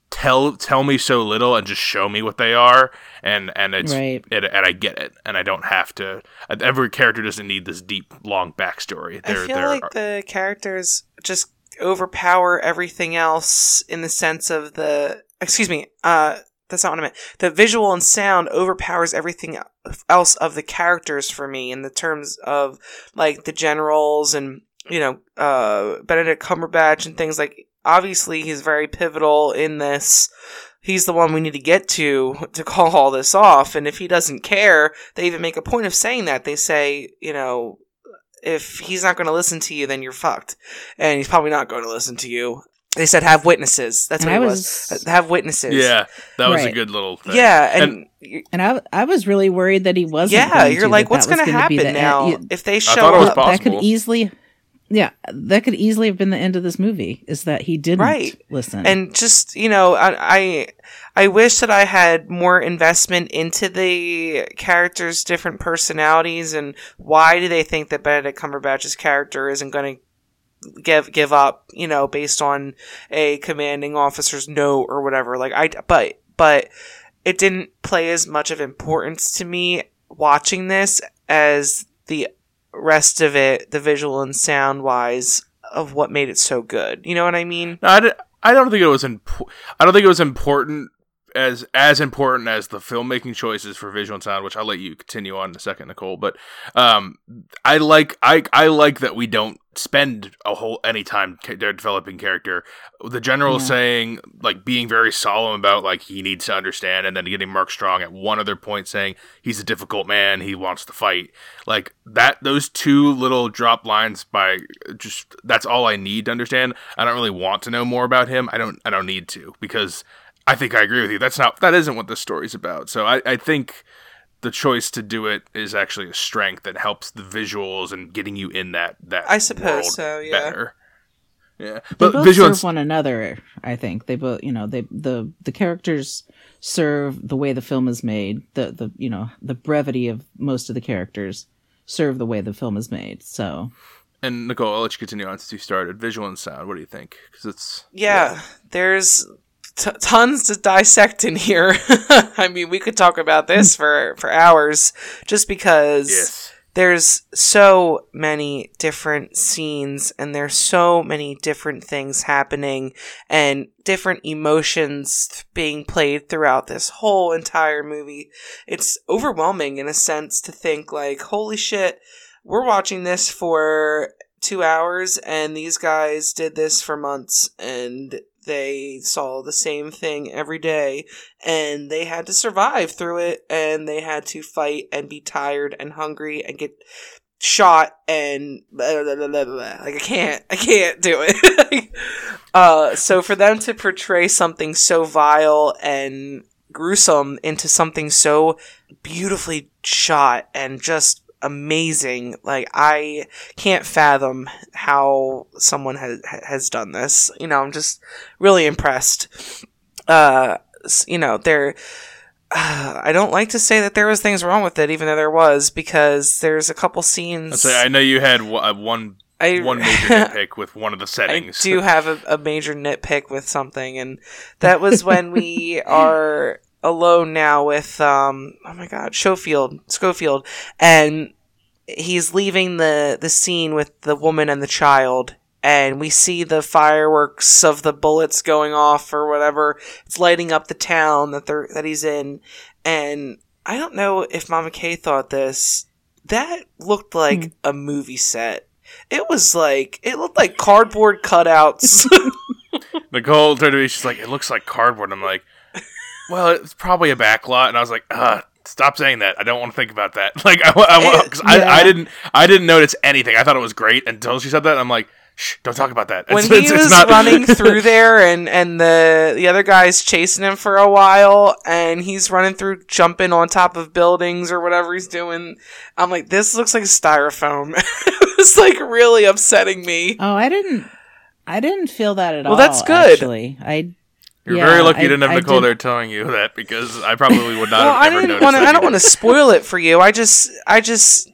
Speaker 1: tell tell me so little and just show me what they are and and it's
Speaker 3: Right.
Speaker 1: it, and I get it and I don't have to every character doesn't need this deep long backstory.
Speaker 2: I
Speaker 1: They're,
Speaker 2: feel
Speaker 1: they're,
Speaker 2: like the characters just overpower everything else in the sense of the. Excuse me. Uh, that's not what I meant. The visual and sound overpowers everything else of the characters for me in the terms of like the generals and you know uh, Benedict Cumberbatch and things like. Obviously, he's very pivotal in this. He's the one we need to get to to call all this off. And if he doesn't care, they even make a point of saying that. They say, you know, if he's not going to listen to you, then you're fucked. And he's probably not going to listen to you. They said have witnesses. That's
Speaker 3: And
Speaker 2: what
Speaker 3: I
Speaker 2: it
Speaker 3: was-
Speaker 2: was. Uh, Have witnesses.
Speaker 1: yeah, that was a good little thing.
Speaker 2: Yeah, and, y
Speaker 3: and I, I was really worried that he wasn't.
Speaker 2: yeah,
Speaker 3: going
Speaker 2: you're
Speaker 3: to,
Speaker 2: like,
Speaker 3: that
Speaker 2: what's going to happen now
Speaker 3: end- you-
Speaker 2: if they show
Speaker 1: thought it was
Speaker 2: up?
Speaker 1: possible.
Speaker 3: that could easily, yeah, that could easily have been the end of this movie. Is that he didn't
Speaker 2: Right.
Speaker 3: listen?
Speaker 2: and just you know I, I i wish that i had more investment into the characters different personalities and why do they think that benedict cumberbatch's character isn't going to give give up you know based on a commanding officer's note or whatever like i but but it didn't play as much of importance to me watching this as the rest of it the visual and sound wise of what made it so good. You know what i mean?
Speaker 1: No, I, don't think it was impo- I don't think it was important as as important as the filmmaking choices for visual and sound, which I'll let you continue on in a second, Nicole. But um, I like I I like that we don't spend a whole any time ca- developing character. The general
Speaker 3: Yeah.
Speaker 1: saying like being very solemn about like he needs to understand, and then getting Mark Strong at one other point saying he's a difficult man, he wants to fight. Like that, those two little drop lines by just that's all I need to understand. I don't really want to know more about him. I don't I don't need to because I think I agree with you. That's not that isn't what this story's about. So I, I think the choice to do it is actually a strength that helps the visuals and getting you in that that
Speaker 2: I suppose
Speaker 1: world
Speaker 2: so, yeah.
Speaker 1: better. Yeah,
Speaker 3: they
Speaker 1: but
Speaker 3: both
Speaker 1: visual
Speaker 3: serve one another. I think they both, you know, they the the characters serve the way the film is made. The the you know the brevity of most of the characters serve the way the film is made. So
Speaker 1: and Nicole, I'll let you continue on since you started. Visual and sound. What do you think? Because it's
Speaker 2: Yeah, there's t- tons to dissect in here. I mean, we could talk about this for for hours, just because
Speaker 1: yes,
Speaker 2: there's so many different scenes and there's so many different things happening and different emotions being played throughout this whole entire movie. It's overwhelming in a sense to think like, holy shit, we're watching this for two hours and these guys did this for months and they saw the same thing every day and they had to survive through it and they had to fight and be tired and hungry and get shot and blah, blah, blah, like I can't I can't do it. uh so for them to portray something so vile and gruesome into something so beautifully shot and just amazing. Like I can't fathom how someone has has done this. You know, I'm just really impressed. Uh, you know, there. Uh, I don't like to say that there was things wrong with it, even though there was, because there's a couple scenes.
Speaker 1: I say I know you had uh, one I, one major nitpick with one of the settings.
Speaker 2: I do have a, a major nitpick with something, and that was when we are alone now with um oh my god Schofield Schofield. And he's leaving the the scene with the woman and the child. And we see the fireworks of the bullets going off or whatever. It's lighting up the town that they're that he's in. And I don't know if Mama K thought this. That looked like mm. a movie set. It was like it looked like cardboard cutouts.
Speaker 1: Nicole turned to me she's like it looks like cardboard. I'm like well, it's probably a backlot, and I was like, uh, stop saying that. I don't want to think about that. Like, I, I, cause yeah. I, I, didn't, I didn't notice anything. I thought it was great until she said that. I'm like, shh, don't talk about that.
Speaker 2: When it's, he it's, was it's not... running through there, and and the the other guy's chasing him for a while, and he's running through, jumping on top of buildings or whatever he's doing. I'm like, this looks like styrofoam. it was like really upsetting me.
Speaker 3: Oh, I didn't. I didn't feel that at
Speaker 2: well,
Speaker 3: all.
Speaker 2: Well, that's good.
Speaker 3: Actually, I
Speaker 1: you're yeah, very lucky I, you didn't have I Nicole did... there telling you that because I probably would not. well, I didn't want
Speaker 2: to. I don't want to spoil it for you. I just, I just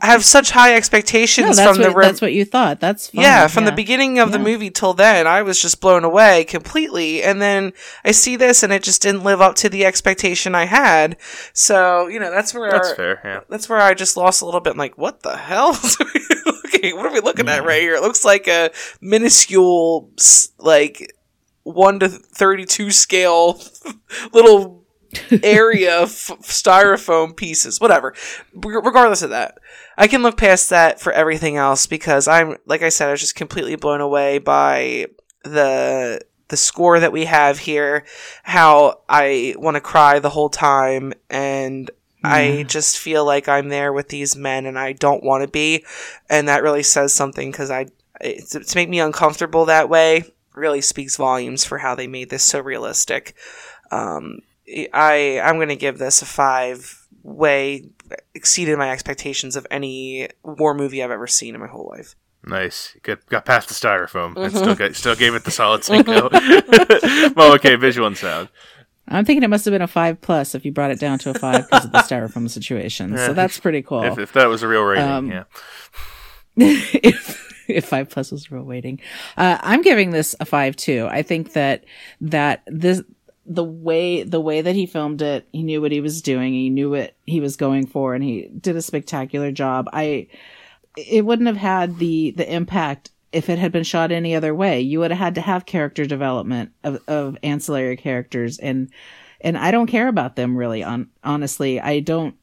Speaker 2: have such high expectations
Speaker 3: no,
Speaker 2: from
Speaker 3: what,
Speaker 2: the. Re-
Speaker 3: that's what you thought. That's fine.
Speaker 2: yeah. From yeah. the beginning of yeah. the movie till then, I was just blown away completely, and then I see this, and it just didn't live up to the expectation I had. So you know, that's where
Speaker 1: that's fair. Yeah,
Speaker 2: that's where I just lost a little bit. I'm like, what the hell? okay, what are we looking at hmm. right here? It looks like a minuscule, like 1 to 32 scale little area of styrofoam pieces, whatever. regardless of that, I can look past that for everything else because I'm, like I said, I was just completely blown away by the the score that we have here. How I want to cry the whole time, and I just feel like I'm there with these men, and I don't want to be, and that really says something because I it's, to make me uncomfortable that way really speaks volumes for how they made this so realistic. Um, I I'm going to give this a five. Way exceeded my expectations of any war movie I've ever seen in my whole life.
Speaker 1: Nice. Got, got past the styrofoam. Mm-hmm. still, got, still gave it the solid cinco. well, okay, visual and sound.
Speaker 3: I'm thinking it must have been a five plus if you brought it down to a five because of the styrofoam situation. Yeah, so that's pretty cool.
Speaker 1: If, if, that was a real rating, um, yeah.
Speaker 3: if if five plus was real waiting. Uh, I'm giving this a five too. I think that that this the way the way that he filmed it, he knew what he was doing. He knew what he was going for, and he did a spectacular job. I it wouldn't have had the the impact if it had been shot any other way. You would have had to have character development of, of ancillary characters and and I don't care about them really on honestly. I don't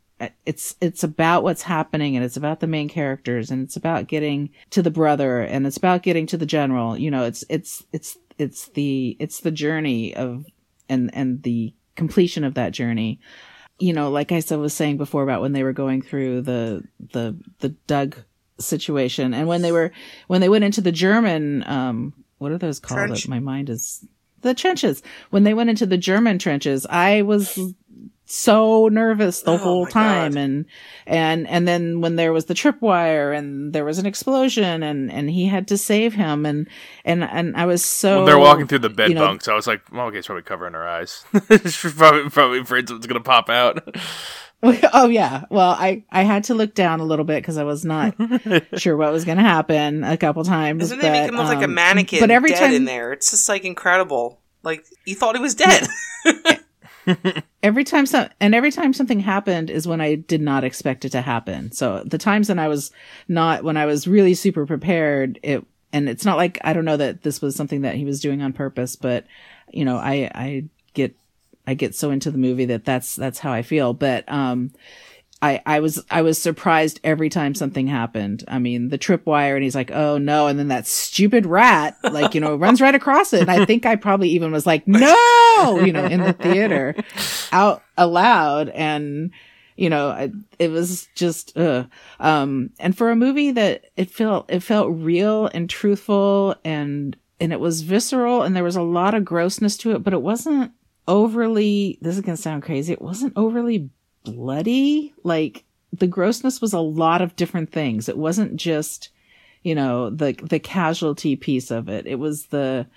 Speaker 3: it's it's about what's happening and it's about the main characters and it's about getting to the brother and it's about getting to the general. You know it's it's it's it's the it's the journey of and and the completion of that journey. You know like i said was saying before about when they were going through the the the doug situation and when they were when they went into the german um what are those called? Trench. my mind is the trenches. When they went into the german trenches i was so nervous the oh whole time God. and and and then when there was the tripwire and there was an explosion and and he had to save him. And and and I was so
Speaker 1: when they're walking through the bed you know, bunks I was like well okay it's probably covering her eyes. She's probably probably afraid something's gonna pop out.
Speaker 3: Oh yeah. Well I I had to look down a little bit because I was not sure what was gonna happen a couple times
Speaker 2: doesn't but, it make him look um, like a mannequin but every time in there? It's just like incredible. Like you thought he was dead
Speaker 3: every time some and every time something happened is when I did not expect it to happen. So the times when I was not when I was really super prepared, it and it's not like I don't know that this was something that he was doing on purpose, but you know, I I get I get so into the movie that that's that's how I feel. But um I, I was I was surprised every time something happened. I mean, the tripwire, and he's like, "Oh no!" And then that stupid rat, like you know, runs right across it. And I think I probably even was like, "No!" You know, in the theater, out aloud, and you know, I, it was just, uh, um, and for a movie that it felt it felt real and truthful, and and it was visceral, and there was a lot of grossness to it, but it wasn't overly. This is gonna sound crazy. It wasn't overly bloody. Like the grossness was a lot of different things. It wasn't just, you know, the the casualty piece of it. It was the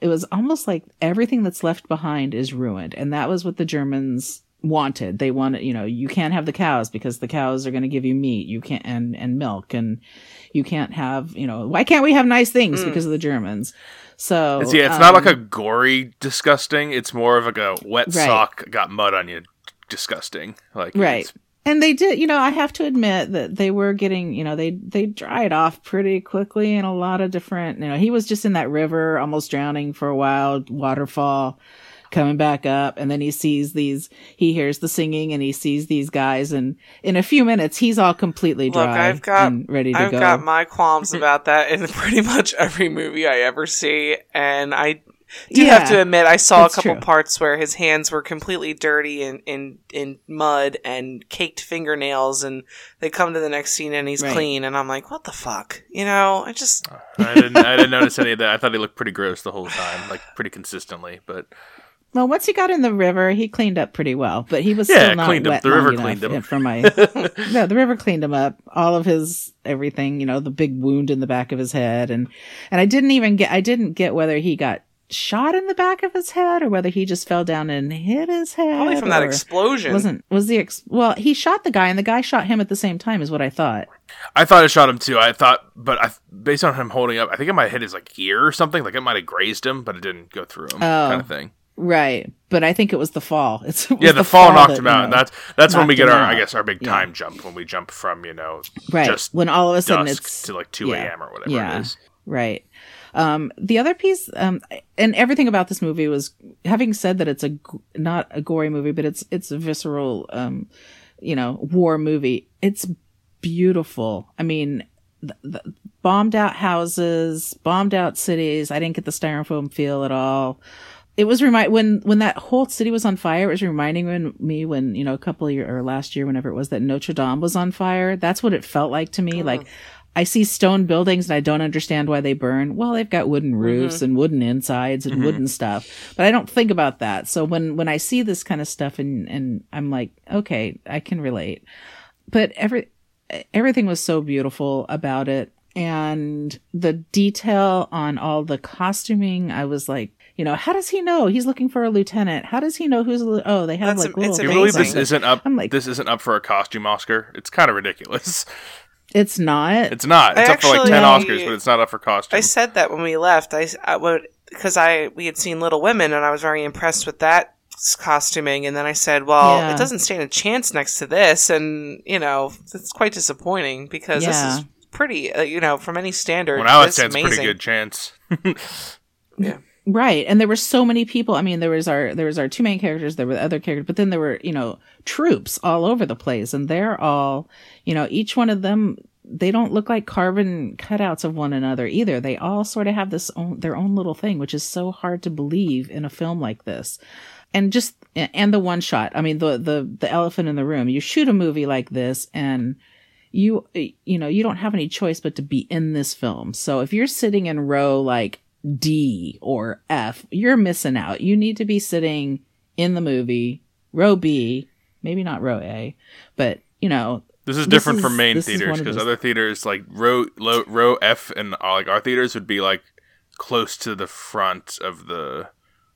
Speaker 3: it was almost like everything that's left behind is ruined. And that was what the Germans wanted. They wanted, you know, you can't have the cows because the cows are going to give you meat. You can't and and milk and you can't have, you know, why can't we have nice things
Speaker 1: Mm.
Speaker 3: because of the Germans? So
Speaker 1: It's, yeah, it's not like
Speaker 3: um,
Speaker 1: a gory disgusting. It's more of like a wet
Speaker 3: Right.
Speaker 1: sock got mud on you disgusting. Like
Speaker 3: Right.
Speaker 1: it's-
Speaker 3: And they did, you know, I have to admit that they were getting, you know, they they dried off pretty quickly in a lot of different, you know, he was just in that river almost drowning for a while, waterfall coming back up and then he sees these he hears the singing and he sees these guys and in a few minutes he's all completely
Speaker 2: Look,
Speaker 3: dry
Speaker 2: I've got
Speaker 3: and ready to
Speaker 2: I've
Speaker 3: go.
Speaker 2: got my qualms about that in pretty much every movie I ever see, and I do have to admit I saw a couple
Speaker 3: true.
Speaker 2: parts where his hands were completely dirty and in in mud and caked fingernails, and they come to the next scene and he's
Speaker 3: Right.
Speaker 2: clean, and I'm like, what the fuck, you know? I just
Speaker 1: I didn't I didn't notice any of that. I thought he looked pretty gross the whole time, like pretty consistently. But
Speaker 3: Well, once he got in the river, he cleaned up pretty well, but he was
Speaker 1: Yeah,
Speaker 3: still not
Speaker 1: cleaned him.
Speaker 3: wet
Speaker 1: The
Speaker 3: long
Speaker 1: river cleaned him.
Speaker 3: For my, no, the river cleaned him up. All of his everything, you know, the big wound in the back of his head, and and I didn't even get, I didn't get whether he got shot in the back of his head or whether he just fell down and hit his head.
Speaker 2: probably from that explosion.
Speaker 3: Wasn't was the ex- well? He shot the guy, and the guy shot him at the same time, is what I thought.
Speaker 1: I thought it shot him too. I thought, but I based on him holding up, I think it might have hit his like ear or something. Like it might have grazed him, but it didn't go through him,
Speaker 3: Oh.
Speaker 1: kind of thing.
Speaker 3: Right, but I think it was the fall. It's it
Speaker 1: Yeah, the, fall, knocked
Speaker 3: that,
Speaker 1: him
Speaker 3: you
Speaker 1: out. and
Speaker 3: know,
Speaker 1: that's that's when we get our,
Speaker 3: out.
Speaker 1: I guess, our big
Speaker 3: Yeah.
Speaker 1: time jump when we jump from you know
Speaker 3: right
Speaker 1: just
Speaker 3: when all of a sudden it's
Speaker 1: to like two
Speaker 3: yeah.
Speaker 1: a.m. or whatever
Speaker 3: Yeah.
Speaker 1: it is.
Speaker 3: Right. Um, the other piece, um, and everything about this movie was, having said that it's a, not a gory movie, but it's, it's a visceral, um, you know, war movie. It's beautiful. I mean, the, the bombed out houses, bombed out cities. I didn't get the styrofoam feel at all. It was remind when when that whole city was on fire. It was reminding when, me when you know a couple year or last year, whenever it was that Notre Dame was on fire. That's what it felt like to me. Like I see stone buildings and I don't understand why they burn. Well, they've got wooden mm-hmm. roofs and wooden insides and mm-hmm. wooden stuff, but I don't think about that. So when when I see this kind of stuff and and I'm like, okay, I can relate. But every everything was so beautiful about it and the detail on all the costuming i was like you know how does he know he's looking for a lieutenant how does he know who's a oh they have
Speaker 2: That's
Speaker 3: like
Speaker 2: am-
Speaker 3: little
Speaker 2: it's
Speaker 1: Do you believe this isn't up?
Speaker 3: I'm like-
Speaker 1: this isn't up for a costume Oscar. It's kind of ridiculous.
Speaker 3: it's not
Speaker 1: It's not. It's
Speaker 2: I
Speaker 1: up for like ten Oscars, but it's not up for costume.
Speaker 2: I said that when we left. I, I would because I we had seen Little Women and I was very impressed with that s- costuming. And then I said, "Well,
Speaker 3: Yeah.
Speaker 2: it doesn't stand a chance next to this," and you know it's quite disappointing because
Speaker 3: Yeah.
Speaker 2: this is pretty. Uh, you know, from any standard,
Speaker 1: well, now it
Speaker 2: this is
Speaker 1: stands a pretty
Speaker 2: amazing.
Speaker 1: good chance.
Speaker 2: Yeah.
Speaker 3: Right. And there were so many people. I mean there was our there was our two main characters there were other characters but then there were you know troops all over the place and they're all you know each one of them they don't look like carbon cutouts of one another either. They all sort of have this own their own little thing which is so hard to believe in a film like this. And just and the one shot. I mean the the the elephant in the room. You shoot a movie like this and you you know you don't have any choice but to be in this film. So if you're sitting in row like d or f. You're missing out. You need to be sitting in the movie row b maybe not row a but you know
Speaker 1: This is
Speaker 3: This
Speaker 1: different from
Speaker 3: is-
Speaker 1: main theaters because other theaters like row low, row F and uh, like our theaters would be like close to the front of the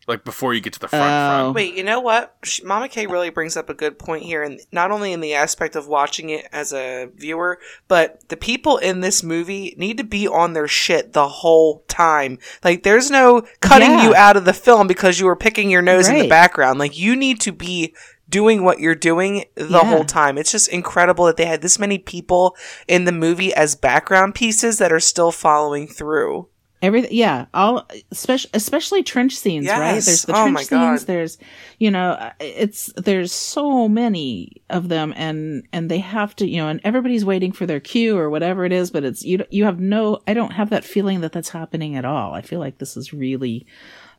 Speaker 1: like before you get to the front.
Speaker 3: Oh.
Speaker 1: front.
Speaker 2: Wait, you know what? Sh- Mama K really brings up a good point here, and not only in the aspect of watching it as a viewer, but the people in this movie need to be on their shit the whole time. Like, there's no cutting
Speaker 3: Yeah.
Speaker 2: you out of the film because you were picking your nose in the background. Like, you need to be doing what you're doing the
Speaker 3: Yeah.
Speaker 2: whole time. It's just incredible that they had this many people in the movie as background pieces that are still following through.
Speaker 3: Everything, yeah, all especially especially trench scenes, right? There's the
Speaker 2: Oh
Speaker 3: trench
Speaker 2: God.
Speaker 3: scenes. There's, you know, uh, it's there's so many of them, and and they have to, you know, and everybody's waiting for their cue or whatever it is, but it's you. You have no, I don't have that feeling that that's happening at all. I feel like this is really,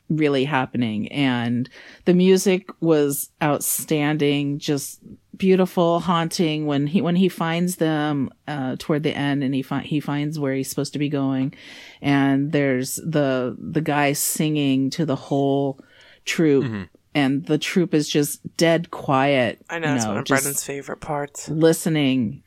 Speaker 3: really happening, and the music was outstanding, just beautiful, haunting. When he when he finds them uh, toward the end, and he fi- he finds where he's supposed to be going, and there's the the guy singing to the whole troop, and the troop is just dead quiet.
Speaker 2: I know,
Speaker 3: you
Speaker 2: it's one of Brendan's favorite parts.
Speaker 3: listening.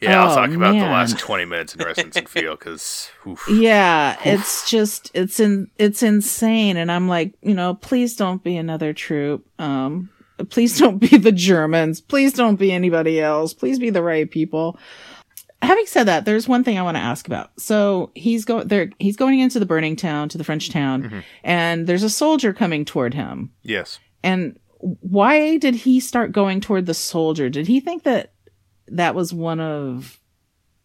Speaker 1: Yeah, I'll
Speaker 3: Oh,
Speaker 1: talk about the last twenty minutes in Resonance and Feel because
Speaker 3: Yeah, it's just it's in it's insane, and I'm like, you know, please don't be another troop. Um, please don't be the Germans. Please don't be anybody else. Please be the right people. Having said that, there's one thing I want to ask about. So he's going there. He's going into the burning town to the French town, and there's a soldier coming toward him.
Speaker 1: yes,
Speaker 3: And why did he start going toward the soldier? Did he think that that was one of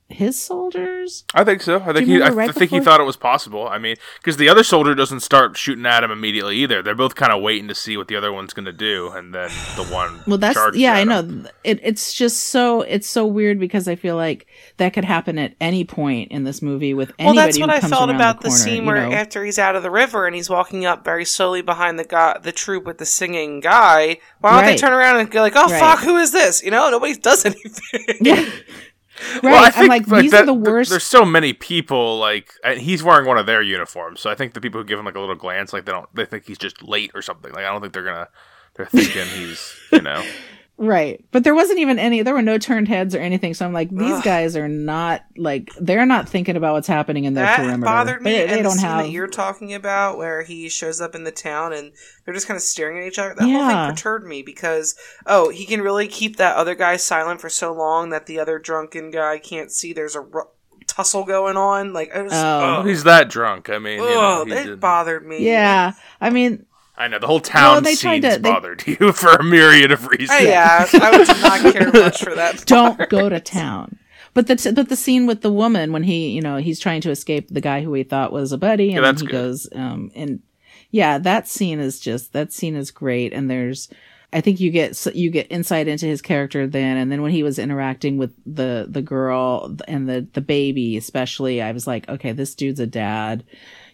Speaker 3: his soldiers?
Speaker 1: I think so. I think
Speaker 3: you
Speaker 1: he. I,
Speaker 3: remember right
Speaker 1: I think he thought it was possible. I mean, because the other soldier doesn't start shooting at him immediately either. They're both kind of waiting to see what the other one's going to do, and then the one.
Speaker 3: Well, that's yeah,
Speaker 1: at
Speaker 3: I
Speaker 1: him.
Speaker 3: know. It, it's just so it's so weird because I feel like that could happen at any point in this movie with anybody.
Speaker 2: Well, that's what
Speaker 3: who
Speaker 2: I
Speaker 3: comes
Speaker 2: felt
Speaker 3: around
Speaker 2: about
Speaker 3: the,
Speaker 2: the,
Speaker 3: corner,
Speaker 2: scene
Speaker 3: you
Speaker 2: where
Speaker 3: know?
Speaker 2: after he's out of the river and he's walking up very slowly behind the guy, the troop with the singing guy. Why don't they turn around and go like, "Oh
Speaker 3: Right.
Speaker 2: fuck, who is this?" You know, nobody does anything.
Speaker 3: yeah. Right,
Speaker 1: Well, I
Speaker 3: I'm
Speaker 1: think
Speaker 3: like,
Speaker 1: like,
Speaker 3: these
Speaker 1: that,
Speaker 3: are the
Speaker 1: th-
Speaker 3: worst.
Speaker 1: There's so many people like, and he's wearing one of their uniforms, so I think the people who give him like a little glance, like they don't, they think he's just late or something. Like I don't think they're gonna, they're thinking he's, you know.
Speaker 3: Right. But there wasn't even any, there were no turned heads or anything. So I'm like, these
Speaker 2: Ugh.
Speaker 3: guys are not, like, they're not thinking about what's happening in their
Speaker 2: that
Speaker 3: perimeter.
Speaker 2: bothered me.
Speaker 3: They,
Speaker 2: and
Speaker 3: they
Speaker 2: the
Speaker 3: don't
Speaker 2: scene
Speaker 3: have.
Speaker 2: that you're talking about, where he shows up in the town and they're just kind of staring at each other. That whole thing perturbed me because oh, he can really keep that other guy silent for so long that the other drunken guy can't see. There's a ru- tussle going on. Like I was,
Speaker 3: Oh.
Speaker 2: oh,
Speaker 1: He's that drunk. I mean, you know, he
Speaker 2: it
Speaker 1: did-
Speaker 2: bothered me.
Speaker 3: yeah. I mean,
Speaker 1: I know the whole town
Speaker 3: they tried
Speaker 1: scenes
Speaker 3: to- they-
Speaker 1: bothered you for a myriad of reasons.
Speaker 2: Oh, yeah, I would not care much for that.
Speaker 3: don't go to town. But the t- but the scene with the woman when he you know he's trying to escape the guy who he thought was a buddy and then he
Speaker 1: good.
Speaker 3: goes um and yeah that scene is just that scene is great and there's I think you get you get insight into his character then and then when he was interacting with the the girl and the the baby especially I was like okay this dude's a dad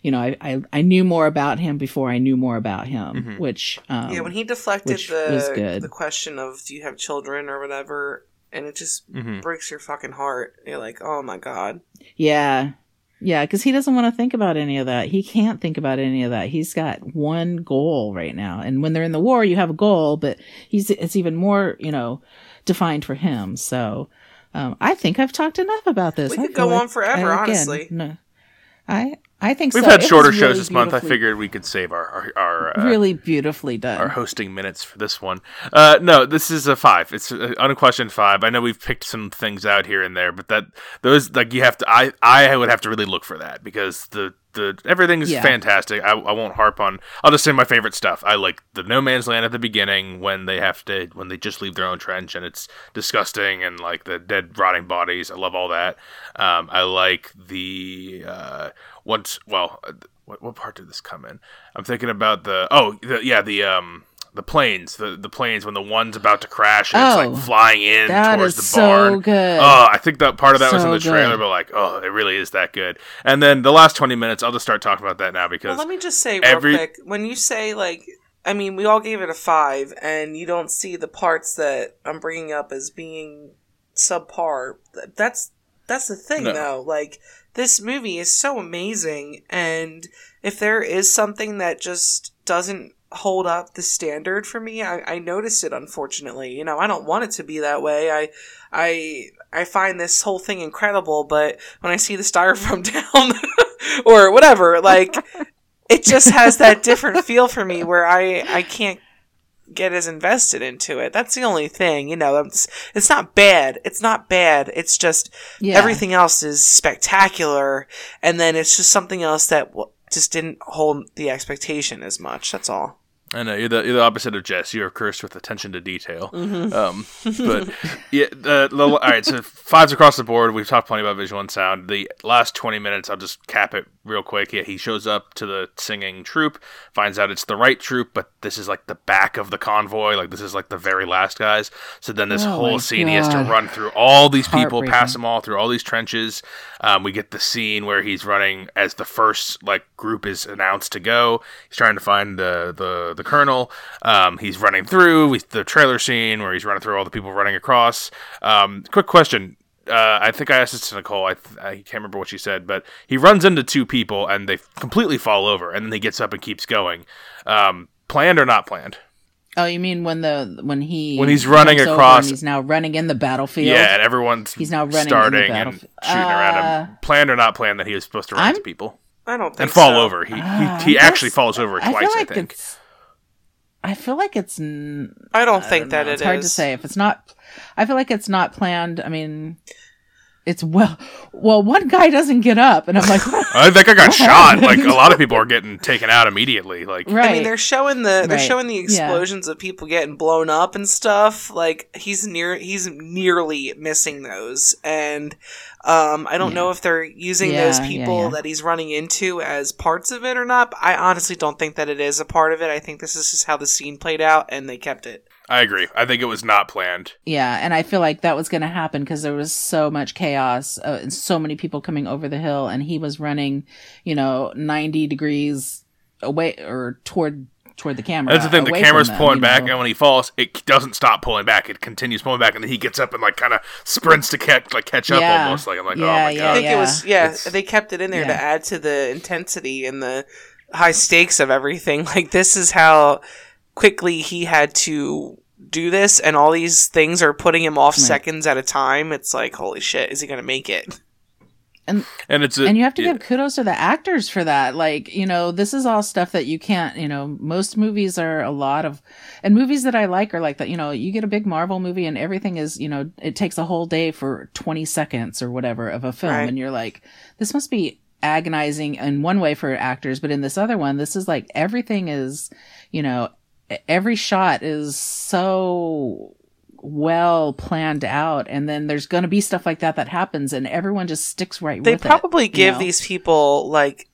Speaker 3: you know I I, I knew more about him before I knew more about him
Speaker 1: Mhm.
Speaker 3: which um
Speaker 2: yeah, when he deflected the the question of do you have children or whatever, and it just
Speaker 1: Mhm.
Speaker 2: breaks your fucking heart. You're like, oh my god.
Speaker 3: Yeah. Yeah, because he doesn't want to think about any of that. He can't think about any of that. He's got one goal right now. And when they're in the war, you have a goal, but he's it's even more, you know, defined for him. So um, I think I've talked enough about this.
Speaker 2: We
Speaker 3: I
Speaker 2: could go
Speaker 3: like-
Speaker 2: on forever,
Speaker 3: again,
Speaker 2: honestly.
Speaker 3: No, I I think so.
Speaker 1: We've
Speaker 3: so.
Speaker 1: had
Speaker 3: It
Speaker 1: shorter
Speaker 3: was
Speaker 1: shows this month. I figured we could save our our, our uh,
Speaker 3: really beautifully done.
Speaker 1: our hosting minutes for this one. Uh, no, this is a five. It's an unquestioned five. I know we've picked some things out here and there, but that those like you have to. I I would have to really look for that because the the everything's
Speaker 3: Yeah.
Speaker 1: fantastic. I, I won't harp on. I'll just say my favorite stuff. I like the no man's land at the beginning when they have to when they just leave their own trench and it's disgusting and like the dead rotting bodies. I love all that. Um, I like the uh, once well. uh, What, what part did this come in? I'm thinking about the oh the, yeah the um the planes the the planes when the one's about to crash and it's
Speaker 3: Oh,
Speaker 1: like flying in
Speaker 3: That
Speaker 1: towards
Speaker 3: is
Speaker 1: the barn.
Speaker 3: so good.
Speaker 1: Oh, I think that part of that was in the trailer,
Speaker 3: good.
Speaker 1: but like, oh, it really is that good. And then the last twenty minutes, I'll just start talking about that now
Speaker 2: Well,
Speaker 1: because
Speaker 2: let me just say real quick. When you say like, I mean, we all gave it a five, and you don't see the parts that I'm bringing up as being subpar. Th- That's that's the thing,
Speaker 1: No.
Speaker 2: though. Like, this movie is so amazing, and if there is something that just doesn't hold up the standard for me, I, I notice it. Unfortunately, you know, I don't want it to be that way. I, I, I find this whole thing incredible, but when I see the styrofoam down or whatever, like it just has that different feel for me where I I can't get as invested into it. That's the only thing, you know. It's, it's not bad. It's not bad. It's just
Speaker 3: Yeah.
Speaker 2: everything else is spectacular, and then it's just something else that w- just didn't hold the expectation as much. That's all.
Speaker 1: I know you're the, you're the opposite of Jess. You're cursed with attention to detail. Um, but yeah, the, the, all right. So fives across the board. We've talked plenty about visual and sound. The last twenty minutes, I'll just cap it real quick. Yeah, he shows up to the singing troop, finds out it's the right troop, but this is like the back of the convoy. Like this is like the very last guys. So then this
Speaker 3: Oh
Speaker 1: whole scene, he has to run through all these people, pass them all through all these trenches. Um, we get the scene where he's running as the first like group is announced to go. He's trying to find the the, the colonel. Um, he's running through we, the trailer scene where he's running through all the people running across. Um, quick question. Uh, I think I asked this to Nicole. I, th- I can't remember what she said, but he runs into two people and they completely fall over, and then he gets up and keeps going. Um, planned or not planned?
Speaker 3: Oh, you mean when the when he
Speaker 1: When he's running across-
Speaker 3: he's now running in the battlefield?
Speaker 1: Yeah, and everyone's
Speaker 3: He's now running in the
Speaker 1: starting and
Speaker 3: battlefield.
Speaker 1: shooting around
Speaker 3: Uh,
Speaker 1: him. Planned or not planned that he was supposed to run
Speaker 3: I'm-
Speaker 1: into people
Speaker 2: I don't think
Speaker 1: and fall
Speaker 2: so.
Speaker 1: over. He
Speaker 3: Ah,
Speaker 1: he, he actually
Speaker 3: guess-
Speaker 1: falls over
Speaker 3: I
Speaker 1: twice.
Speaker 3: feel
Speaker 1: I,
Speaker 3: like
Speaker 1: think.
Speaker 3: I feel like it's. n-
Speaker 2: I don't
Speaker 3: I
Speaker 2: think
Speaker 3: don't
Speaker 2: that
Speaker 3: know.
Speaker 2: it
Speaker 3: it's hard to say if it's not. I feel like it's not planned. I mean, it's well. Well, one guy doesn't get up, and I'm like,
Speaker 1: I think I got
Speaker 3: What
Speaker 1: shot. Like a lot of people are getting taken out immediately. Like
Speaker 3: right?
Speaker 2: I mean, they're showing the they're
Speaker 3: Right.
Speaker 2: showing the
Speaker 3: Yeah.
Speaker 2: explosions of people getting blown up and stuff. Like he's near he's nearly missing those, and um, I don't
Speaker 3: Yeah.
Speaker 2: know if they're using those
Speaker 3: Yeah, yeah,
Speaker 2: people
Speaker 3: yeah.
Speaker 2: that he's running into as parts of it or not. But I honestly don't think that it is a part of it. I think this is just how the scene played out, and they kept it.
Speaker 1: I agree. I think it was not planned.
Speaker 3: Yeah, and I feel like that was going to happen because there was so much chaos uh, and so many people coming over the hill, and he was running, you know, ninety degrees away or toward toward the camera.
Speaker 1: That's the thing. The camera's
Speaker 3: them,
Speaker 1: pulling back,
Speaker 3: know.
Speaker 1: and when he falls, it doesn't stop pulling back. It continues pulling back, and then he gets up and like kind of sprints to catch like catch up
Speaker 3: Yeah.
Speaker 1: almost. Like I'm like, oh
Speaker 3: Yeah,
Speaker 1: my
Speaker 3: yeah,
Speaker 2: I
Speaker 1: god.
Speaker 2: think it was yeah.
Speaker 1: It's-
Speaker 2: They kept it in there to add to the intensity and the high stakes of everything. Like this is how quickly he had to do this, and all these things are putting him off
Speaker 3: Right.
Speaker 2: seconds at a time. It's like holy shit, is he gonna make it?
Speaker 1: and and it's a,
Speaker 3: and you have to
Speaker 1: yeah.
Speaker 3: give kudos to the actors for that like you know this is all stuff that you can't you know most movies are a lot of and movies that i like are like that you know you get a big marvel movie and everything is you know it takes a whole day for 20 seconds or whatever of a film
Speaker 2: Right.
Speaker 3: and you're like this must be agonizing in one way for actors but in this other one this is like everything is you know every shot is so well planned out and then there's going to be stuff like that that happens and everyone just sticks right
Speaker 2: They
Speaker 3: with it, They
Speaker 2: probably
Speaker 3: you
Speaker 2: give
Speaker 3: know?
Speaker 2: these people like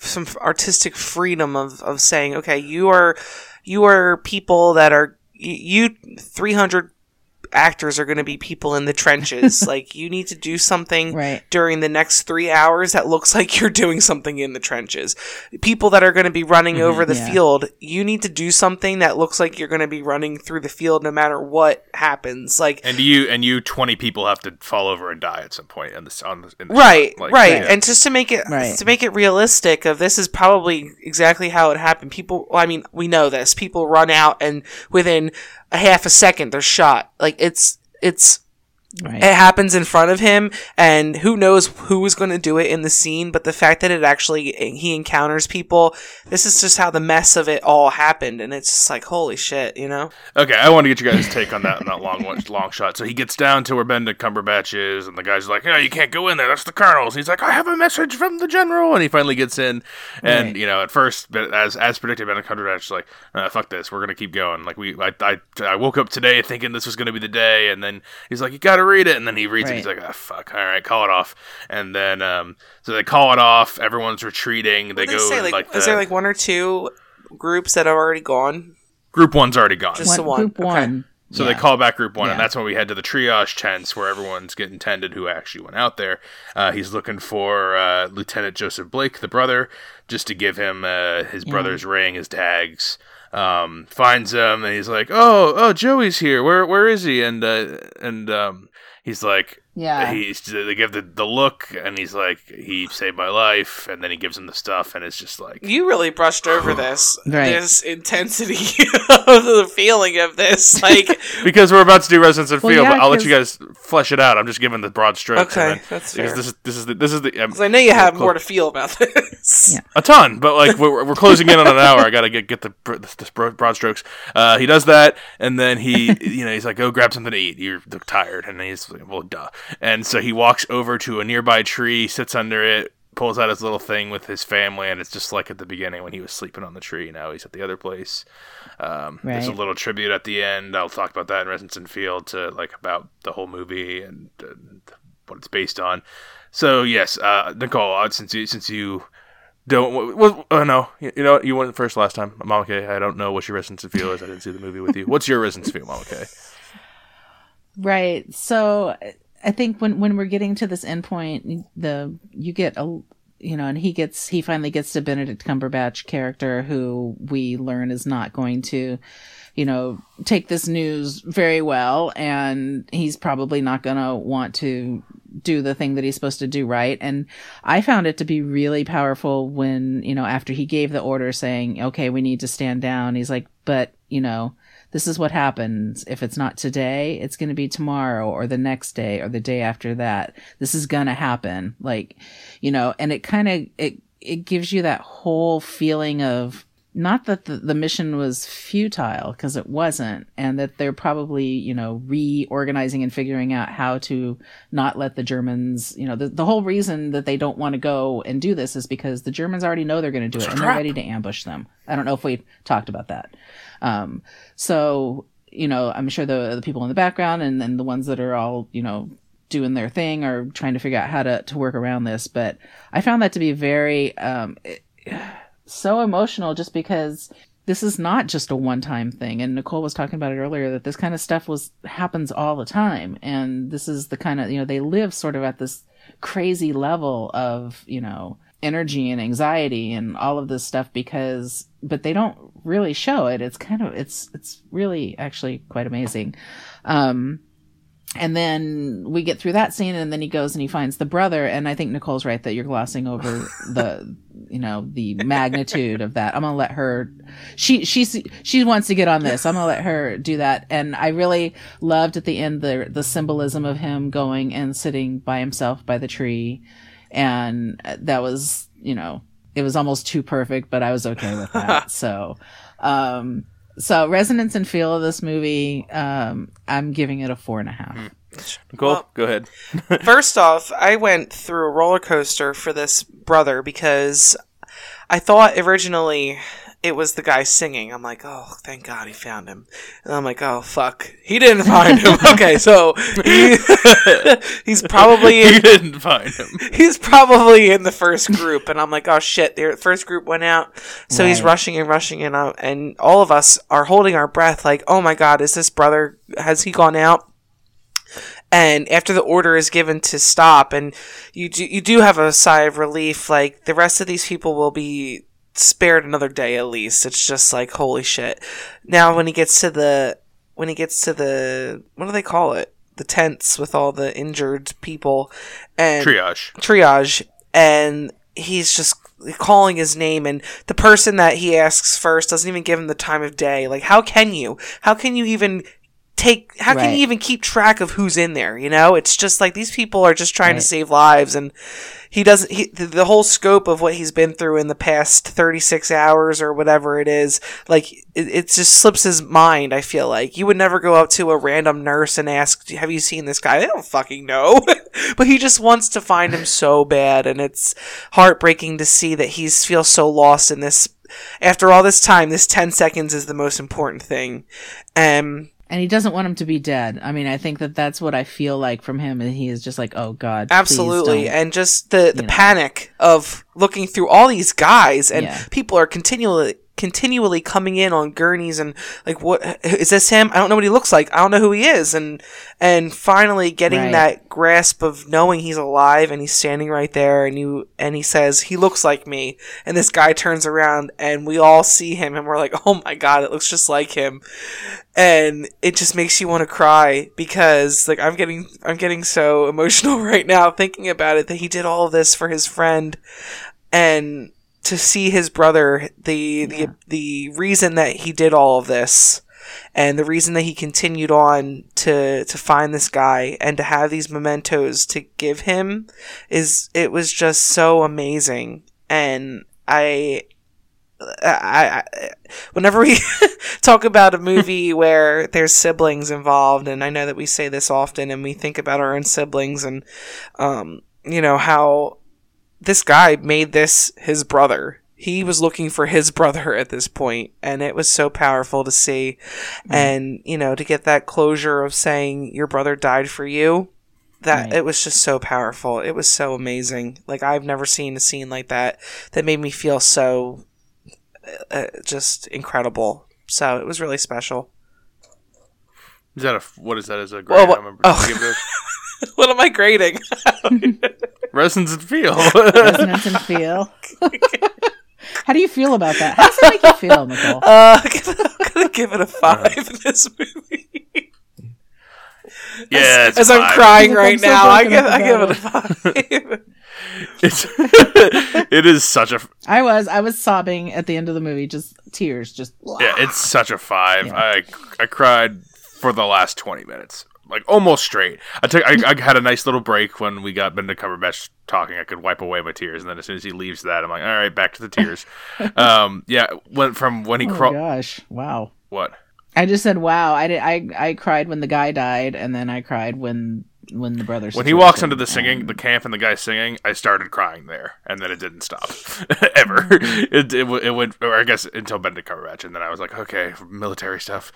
Speaker 2: some artistic freedom of of saying, okay, you are you are people that are you three hundred actors are going to be people in the trenches. like you need to do something
Speaker 3: right
Speaker 2: during the next three hours that looks like you're doing something in the trenches. People that are going to be running over the
Speaker 3: Mm-hmm. yeah.
Speaker 2: field, you need to do something that looks like you're going to be running through the field no matter what happens. Like,
Speaker 1: And you and you twenty people have to fall over and die at some point in this on the, in the
Speaker 2: right.
Speaker 1: Like,
Speaker 2: right,
Speaker 1: yeah.
Speaker 2: and just to make it
Speaker 3: Right.
Speaker 2: to make it realistic, of this is probably exactly how it happened. People, well, I mean, we know this. People run out, and within a half a second, they're shot. Like it's it's
Speaker 3: right
Speaker 2: it happens in front of him and who knows who is going to do it in the scene but the fact that it actually he encounters people this is just how the mess of it all happened and it's just like holy shit you know
Speaker 1: Okay, I want to get you guys' take on that on that long long shot. So he gets down to where Benedict Cumberbatch is, and the guy's like, "No, you can't go in there. That's the colonel's." He's like, "I have a message from the general," and he finally gets in. And
Speaker 3: Right.
Speaker 1: you know, at first, but as as predicted, Benedict Cumberbatch is like, uh, "Fuck this, we're gonna keep going." Like we, I, I, I woke up today thinking this was gonna be the day, and then he's like, "You got to read it," and then he reads it. He's like, "Ah, fuck, all right, call it off." And then, um, so they call it off. Everyone's retreating. They
Speaker 2: What do
Speaker 1: go
Speaker 2: say
Speaker 1: in,
Speaker 2: like,
Speaker 1: like,
Speaker 2: is there like one or two groups that have already gone
Speaker 1: group one's already gone.
Speaker 2: Just the
Speaker 3: One-
Speaker 2: one,
Speaker 3: group
Speaker 2: okay.
Speaker 3: one
Speaker 1: So
Speaker 3: Yeah.
Speaker 1: they call back group one, and that's when we head to the triage tents where everyone's getting tended who actually went out there. Uh, he's looking for uh, Lieutenant Joseph Blake, the brother, just to give him uh, his brother's ring, his tags. Um, finds him, and he's like, "Oh, oh, Joey's here. Where, where is he?" And uh, and um, he's like,
Speaker 3: Yeah.
Speaker 1: he's they give the, the look and he's like he saved my life and then he gives him the stuff and it's just like
Speaker 2: You really brushed over this,
Speaker 3: Right.
Speaker 2: this intensity of the feeling of this. Like,
Speaker 1: because we're about to do Resonance and
Speaker 3: Well,
Speaker 1: Feel,
Speaker 3: yeah,
Speaker 1: but I'll let you guys flesh it out. I'm just giving the broad strokes.
Speaker 2: Okay,
Speaker 1: then-
Speaker 2: that's
Speaker 1: because
Speaker 2: fair.
Speaker 1: this is this is the, this is the um,
Speaker 2: 'cause I know you have
Speaker 1: clo-
Speaker 2: more to feel about this.
Speaker 3: Yeah.
Speaker 1: a ton, but like we're, we're closing in on an hour. I gotta get get the br- this, this broad strokes. Uh, he does that, and then he you know he's like, go grab something to eat. You're tired, and he's like, well, duh. And so he walks over to a nearby tree, sits under it. Pulls out his little thing with his family, and it's just like at the beginning when he was sleeping on the tree. Now he's at the other place. Um, There's a little tribute at the end. I'll talk about that in Resonance and Field to like about the whole movie and, and what it's based on. So yes, uh, Nicole, uh, since you since you don't, well, oh no, you, you know what? you went first last time, Mama K. I don't know what your Resonance and Feel is. I didn't see the movie with you. What's your Resonance and Feel, Mama K?
Speaker 3: Right. So I think when when we're getting to this end point, the you get a you know, and he gets he finally gets to Benedict Cumberbatch character who we learn is not going to, you know, take this news very well, and he's probably not going to want to do the thing that he's supposed to do right. And I found it to be really powerful when you know after he gave the order saying, "Okay, we need to stand down," he's like, "But you know." This is what happens. If it's not today, it's going to be tomorrow or the next day or the day after that. This is going to happen. Like, you know, and it kind of, it, it gives you that whole feeling of not that the, the mission was futile because it wasn't and that they're probably, you know, reorganizing and figuring out how to not let the Germans, you know, the, the whole reason that they don't want to go and do this is because the Germans already know they're going to do it and they're ready to ambush them. I don't know if we talked about that. Um, so, you know, I'm sure the, the people in the background and then the ones that are all, you know, doing their thing are trying to figure out how to, to work around this. But I found that to be very, um, so emotional just because this is not just a one time thing. And Nicole was talking about it earlier that this kind of stuff was, happens all the time. And this is the kind of, you know, they live sort of at this crazy level of, you know, energy and anxiety and all of this stuff because but they don't really show it. It's kind of it's it's really actually quite amazing. Um and then we get through that scene and then he goes and he finds the brother. And i think nicole's right that you're glossing over the you know the magnitude of that. I'm gonna let her she she's she wants to get on this. I'm gonna let her do that. And i really loved at the end the the symbolism of him going and sitting by himself by the tree and that was you know it was almost too perfect but i was okay with that. So um so resonance and feel of this movie um i'm giving it a four and a half.
Speaker 1: Nicole,
Speaker 2: Well-
Speaker 1: go ahead.
Speaker 2: First off, I went through a roller coaster for this brother because I thought originally it was the guy singing. I'm like, oh, thank God he found him. And I'm like, oh, fuck. He didn't find him. okay, so he, he's probably in,
Speaker 1: didn't find him.
Speaker 2: he's probably in the first group. And I'm like, oh, shit, the first group went out. So he's rushing and rushing and, uh, and all of us are holding our breath like, oh my God, is this brother, has he gone out? and after the order is given to stop and you do, you do have a sigh of relief like the rest of these people will be spared another day at least. It's just like holy shit. Now when he gets to the when he gets to the what do they call it? The tents with all the injured people and
Speaker 1: Triage.
Speaker 2: triage. And he's just calling his name and the person that he asks first doesn't even give him the time of day. Like how can you? How can you even take how can
Speaker 3: Right.
Speaker 2: you even keep track of who's in there you know? It's just like these people are just trying to save lives and he doesn't he, the, the whole scope of what he's been through in the past 36 hours or whatever it is like it, it just slips his mind i feel like. You would never go up to a random nurse and ask have you seen this guy? They don't fucking know. But he just wants to find him so bad and it's heartbreaking to see that he's feels so lost in this. After all this time this 10 seconds is the most important thing. Um
Speaker 3: and he doesn't want him to be dead i mean i think that that's what i feel like from him and he is just like oh god
Speaker 2: Absolutely, and just the the
Speaker 3: know.
Speaker 2: panic of looking through all these guys, and
Speaker 3: Yeah.
Speaker 2: people are continually continually coming in on gurneys and like what is this him? I don't know what he looks like. I don't know who he is. And and finally getting
Speaker 3: Right.
Speaker 2: that grasp of knowing he's alive and he's standing right there and you and he says he looks like me. And this guy turns around and we all see him and we're like oh my god it looks just like him. And it just makes you want to cry because like i'm getting i'm getting so emotional right now thinking about it that he did all of this for his friend. And to see his brother the the the reason that he did all of this and the reason that he continued on to to find this guy and to have these mementos to give him is it was just so amazing. And i I, I whenever we talk about a movie where there's siblings involved and I know that we say this often and we think about our own siblings and um you know how this guy made this his brother. He was looking for his brother at this point, and it was so powerful to see. And, you know, to get that closure of saying your brother died for you, that
Speaker 3: Right.
Speaker 2: it was just so powerful. It was so amazing. Like, I've never seen a scene like that that made me feel so uh, just incredible. So it was really special.
Speaker 1: Is that a what is that as a grade?
Speaker 2: Well,
Speaker 1: I remember.
Speaker 2: oh.
Speaker 1: Give it
Speaker 2: what am I grading?
Speaker 1: resonance and feel.
Speaker 3: Resonance and feel. How do you feel about that? How does it make you feel, Nicole?
Speaker 2: Uh, I'm gonna give it a five in this movie.
Speaker 1: yeah, it's
Speaker 2: As I'm
Speaker 1: five.
Speaker 2: crying
Speaker 3: I'm
Speaker 2: right
Speaker 3: so
Speaker 2: now, I give I give it a five.
Speaker 1: It's it is such a
Speaker 3: I was I was sobbing at the end of the movie, just tears, just
Speaker 1: yeah, it's such a five.
Speaker 3: Yeah.
Speaker 1: I I cried for the last twenty minutes, like almost straight. I took I, I had a nice little break when we got Benedict Cumberbatch talking. I could wipe away my tears, and then as soon as he leaves that, I'm like, all right, back to the tears. um, yeah, went from when he
Speaker 3: Oh
Speaker 1: crawled.
Speaker 3: gosh! Wow.
Speaker 1: what?
Speaker 3: I just said wow. I did. I I cried when the guy died, and then I cried when when the brother.
Speaker 1: When he walks into the singing, the camp, and the guy singing, I started crying there, and then it didn't stop ever. It, it it went, or I guess until Benedict Cumberbatch, and then I was like, okay, military stuff,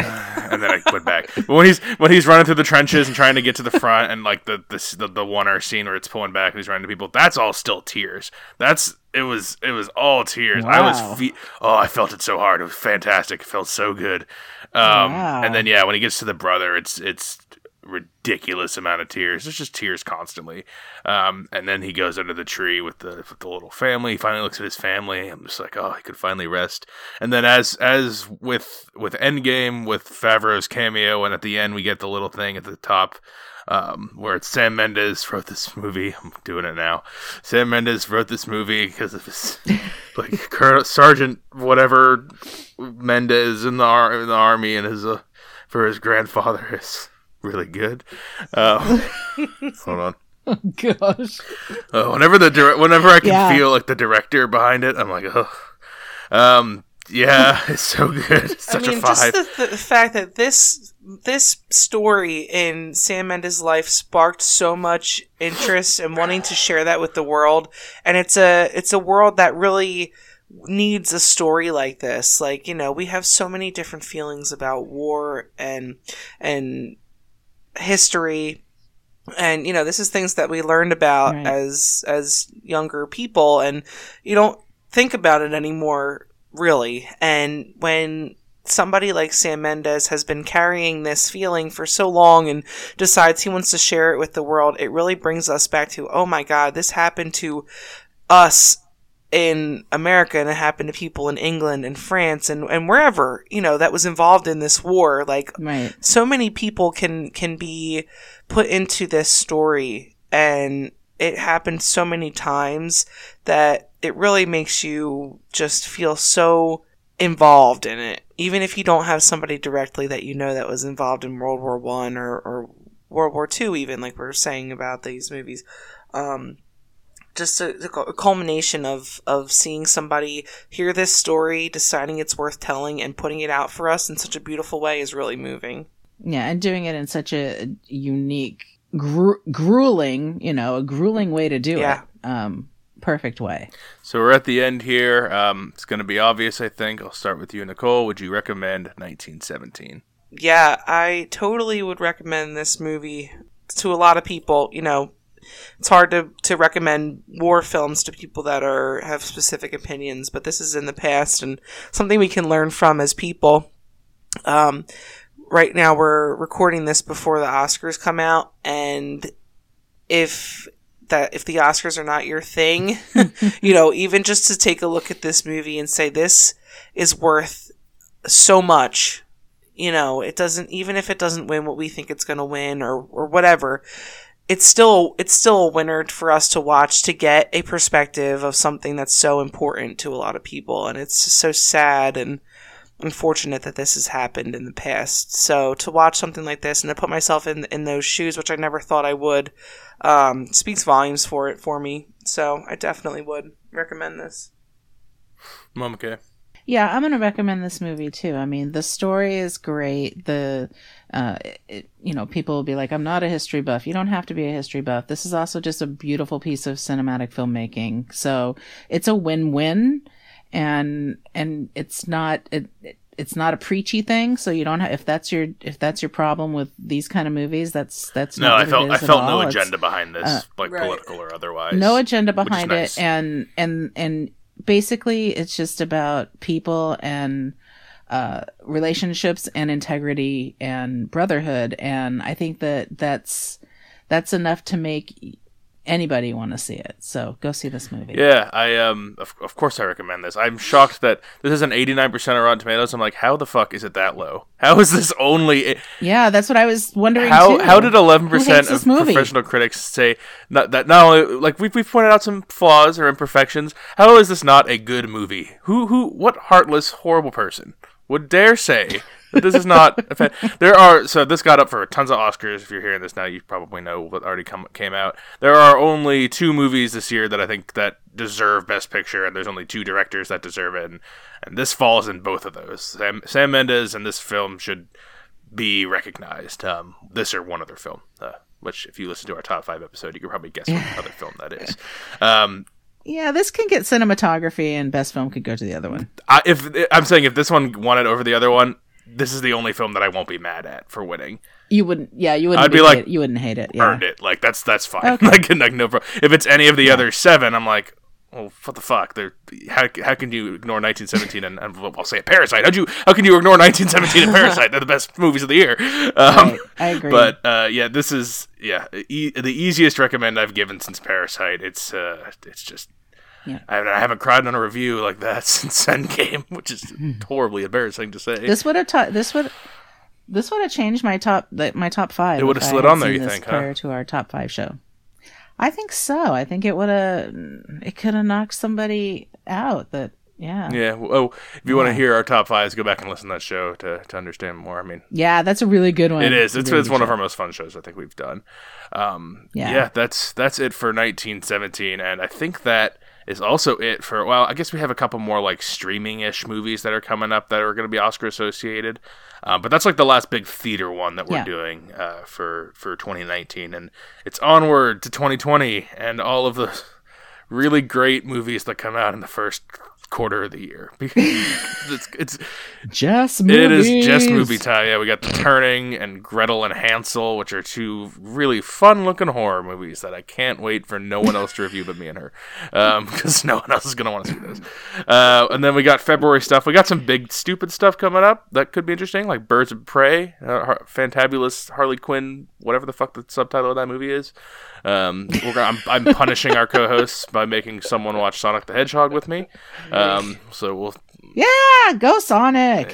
Speaker 1: Uh, and then I went back. But when he's when he's running through the trenches and trying to get to the front, and like the the the, the one hour scene where it's pulling back and he's running to people, that's all still tears. That's it was it was all tears. I was fe- oh, I felt it so hard. It was fantastic. It felt so good. Um,
Speaker 3: Wow.
Speaker 1: and then yeah, when he gets to the brother, it's it's ridiculous amount of tears. It's just tears constantly. Um, and then he goes under the tree with the with the little family. He finally looks at his family. I'm just like, oh, he could finally rest. And then as as with with Endgame with Favreau's cameo, and at the end we get the little thing at the top. Um, where it's Sam Mendes wrote this movie. I'm doing it now. Sam Mendes wrote this movie because of his like Colonel Sergeant whatever Mendes in the ar- in the army and his uh, for his grandfather is really good. Uh, hold on.
Speaker 3: Oh gosh.
Speaker 1: Uh, whenever the dir- whenever I can
Speaker 3: Yeah.
Speaker 1: feel like the director behind it, I'm like, oh, um, yeah, it's so good. It's
Speaker 2: I mean,
Speaker 1: a five.
Speaker 2: just the, the fact that this this story in Sam Mendes' life sparked so much interest and wanting to share that with the world, and it's a it's a world that really needs a story like this. Like you know, we have so many different feelings about war and and history and you know this is things that we learned about
Speaker 3: Right.
Speaker 2: as as younger people and you don't think about it anymore really and when somebody like Sam Mendes has been carrying this feeling for so long and decides he wants to share it with the world it really brings us back to oh my god this happened to us in America and it happened to people in England and France and, and wherever, you know, that was involved in this war. Like
Speaker 3: Right.
Speaker 2: so many people can can be put into this story and it happened so many times that it really makes you just feel so involved in it even if you don't have somebody directly that you know that was involved in world war one or, or world war two even like we are saying about these movies um, just a, a culmination of of seeing somebody hear this story deciding it's worth telling and putting it out for us in such a beautiful way is really moving
Speaker 3: Yeah, and doing it in such a unique, gru- grueling, you know, a grueling way to do
Speaker 2: Yeah.
Speaker 3: it. Um, perfect way.
Speaker 1: So we're at the end here. Um, it's going to be obvious, I think. I'll start with you, Nicole. Would you recommend 1917?
Speaker 2: yeah, I totally would recommend this movie to a lot of people. You know, it's hard to, to recommend war films to people that are have specific opinions, but this is in the past and something we can learn from as people. Um, right now we're recording this before the Oscars come out, and if that if the Oscars are not your thing, you know, even just to take a look at this movie and say this is worth so much, you know, it doesn't even if it doesn't win what we think it's going to win or or whatever, it's still it's still a winner for us to watch to get a perspective of something that's so important to a lot of people and it's just so sad and unfortunate that this has happened in the past. So to watch something like this and to put myself in in those shoes, which I never thought I would, um, speaks volumes for it for me. So I definitely would recommend this.
Speaker 1: Mama K.
Speaker 3: Yeah, I'm going to recommend this movie too. I mean, the story is great. The, uh, it, you know, people will be like, I'm not a history buff. You don't have to be a history buff. This is also just a beautiful piece of cinematic filmmaking. So it's a win-win and, and it's not, it, it it's not a preachy thing, so you don't have if that's your if that's your problem with these kind of movies, that's that's
Speaker 1: no.
Speaker 3: not
Speaker 1: I felt
Speaker 3: it
Speaker 1: I
Speaker 3: is at
Speaker 1: felt
Speaker 3: all.
Speaker 1: no
Speaker 3: It's-
Speaker 1: agenda behind this,
Speaker 3: uh,
Speaker 1: like
Speaker 2: Right.
Speaker 1: political or otherwise.
Speaker 3: no agenda
Speaker 1: which is
Speaker 3: behind
Speaker 1: nice.
Speaker 3: it and and and basically it's just about people and uh relationships and integrity and brotherhood. And i think that that's that's enough to make anybody want to see it so go see this movie
Speaker 1: Yeah, I um, of, of course I recommend this. I'm shocked that this is an 89% of Rotten Tomatoes. I'm like, how the fuck is it that low? How is this only?
Speaker 3: yeah that's what i was wondering
Speaker 1: How
Speaker 3: too.
Speaker 1: how did 11% of professional critics say not, that not only like we've we've pointed out some flaws or imperfections? How is this not a good movie? Who who what heartless horrible person would dare say? This is not. There are so this got up for tons of Oscars. If you're hearing this now, you probably know what already come, came out. There are only two movies this year that I think that deserve Best Picture, and there's only two directors that deserve it, and, and this falls in both of those. Sam, Sam Mendes and this film should be recognized. Um, this or one other film, uh, which if you listen to our top five episode, you can probably guess what other film that is. Um,
Speaker 3: yeah this can get cinematography and best film could go to the other one
Speaker 1: I, if I'm saying if this one won it over the other one, this is the only film that I won't be mad at for winning.
Speaker 3: you wouldn't yeah you wouldn't
Speaker 1: I'd be like,
Speaker 3: it. you wouldn't hate it yeah
Speaker 1: Earned it. Like that's that's fine.
Speaker 3: Okay.
Speaker 1: like, like no problem. If it's any of the other seven, I'm like. Well, what the fuck? They're, how, how can you ignore 1917 and, and I'll say Parasite? How you how can you ignore 1917 and Parasite? They're the best movies of the year. Um,
Speaker 3: Right, I agree.
Speaker 1: But uh, yeah, this is yeah e- the easiest recommend I've given since Parasite. It's uh, it's just
Speaker 3: Yeah.
Speaker 1: I, I haven't cried on a review like that since Endgame, which is horribly embarrassing to say.
Speaker 3: This would have ta- this would this would have changed my top my top five.
Speaker 1: It would have slid on there, you think, huh?
Speaker 3: prior to our top five show? I think so. I think it would have it could have knocked somebody out. That yeah. yeah
Speaker 1: yeah. Oh, if you want to hear our top fives, go back and listen to that show to, to understand more. I mean, yeah,
Speaker 3: that's a really good one.
Speaker 1: it is. It's,
Speaker 3: really
Speaker 1: it's one of our most fun shows I think we've done. Um, yeah.
Speaker 3: Yeah.
Speaker 1: that's that's it for 1917, and I think that is also it for. Well, I guess we have a couple more like streaming-ish movies that are coming up that are going to be Oscar associated. Uh, but that's like the last big theater one that we're
Speaker 3: Yeah.
Speaker 1: doing uh, for for 2019, and it's onward to 2020 and all of the really great movies that come out in the first quarter of the year. it's, it's
Speaker 3: Just
Speaker 1: it
Speaker 3: movies.
Speaker 1: is just movie time. Yeah, we got The Turning and Gretel and Hansel, which are two really fun looking horror movies that I can't wait for no one else to review but me and her, because no one else is gonna want to see those. Uh, and then we got February stuff. We got some big stupid stuff coming up that could be interesting, like Birds of Prey, uh, Fantabulous Harley Quinn, whatever the fuck the subtitle of that movie is. Um, we're gonna, I'm, I'm punishing our co-hosts by making someone watch Sonic the Hedgehog with me. Um, so we'll,
Speaker 3: Yeah, go Sonic.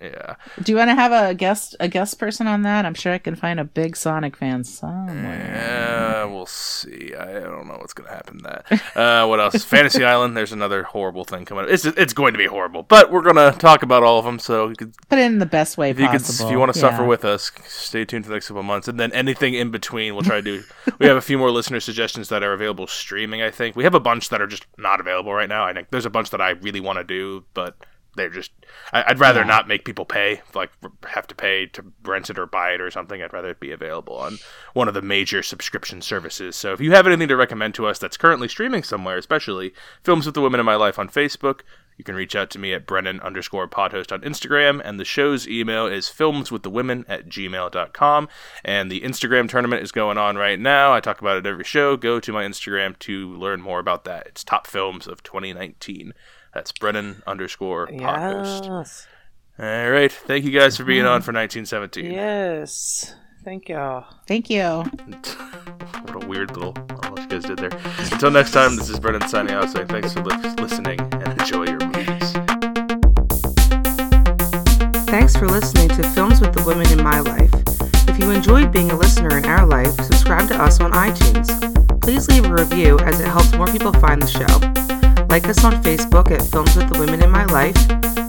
Speaker 1: Yeah, yeah.
Speaker 3: Do you want to have a guest a guest person on that? I'm sure I can find a big Sonic fan somewhere.
Speaker 1: Yeah, we'll see. I don't know what's gonna happen that. Uh, what else? Fantasy Island. There's another horrible thing coming up. It's it's going to be horrible, but we're gonna talk about all of them. So you could,
Speaker 3: Put it in the best way
Speaker 1: if you could,
Speaker 3: possible.
Speaker 1: if you want to suffer with us, stay tuned for the next couple of months, and then anything in between, we'll try to do. we have a few more listener suggestions that are available streaming. I think we have a bunch that are just not available right now. I think there's a bunch that I really want to do, but they're just. I, I'd rather
Speaker 3: Yeah.
Speaker 1: not make people pay, like have to pay to rent it or buy it or something. I'd rather it be available on one of the major subscription services. So if you have anything to recommend to us that's currently streaming somewhere, especially Films with the Women in My Life on Facebook, You can reach out to me at Brendan underscore podhost on Instagram, and the show's email is filmswiththewomen at gmail.com. And the Instagram tournament is going on right now. I talk about it every show. Go to my Instagram to learn more about that. It's top films of 2019. That's Brendan underscore podhost.
Speaker 4: Yes.
Speaker 1: All right. Thank you guys for being on mm-hmm. for 1917.
Speaker 4: Yes. Thank y'all.
Speaker 3: Thank you.
Speaker 1: what a weird little what you guys did there. Until next time, this is Brendan signing out saying thanks for li- listening and enjoy your movies.
Speaker 4: Thanks for listening to Films with the Women in My Life. If you enjoyed being a listener in our life, subscribe to us on iTunes. Please leave a review as it helps more people find the show. Like us on Facebook at Films with the Women in My Life.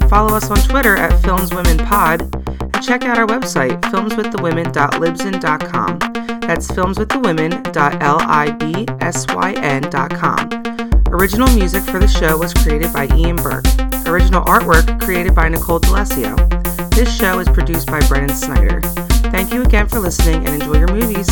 Speaker 4: Follow us on Twitter at FilmsWomenPod. And check out our website, filmswiththewomen.libsyn.com. That's filmswiththewomen.libsyn.com. Original music for the show was created by Ian Burke. Original artwork created by Nicole D'Alessio. This show is produced by Brendan Snyder. Thank you again for listening and enjoy your movies.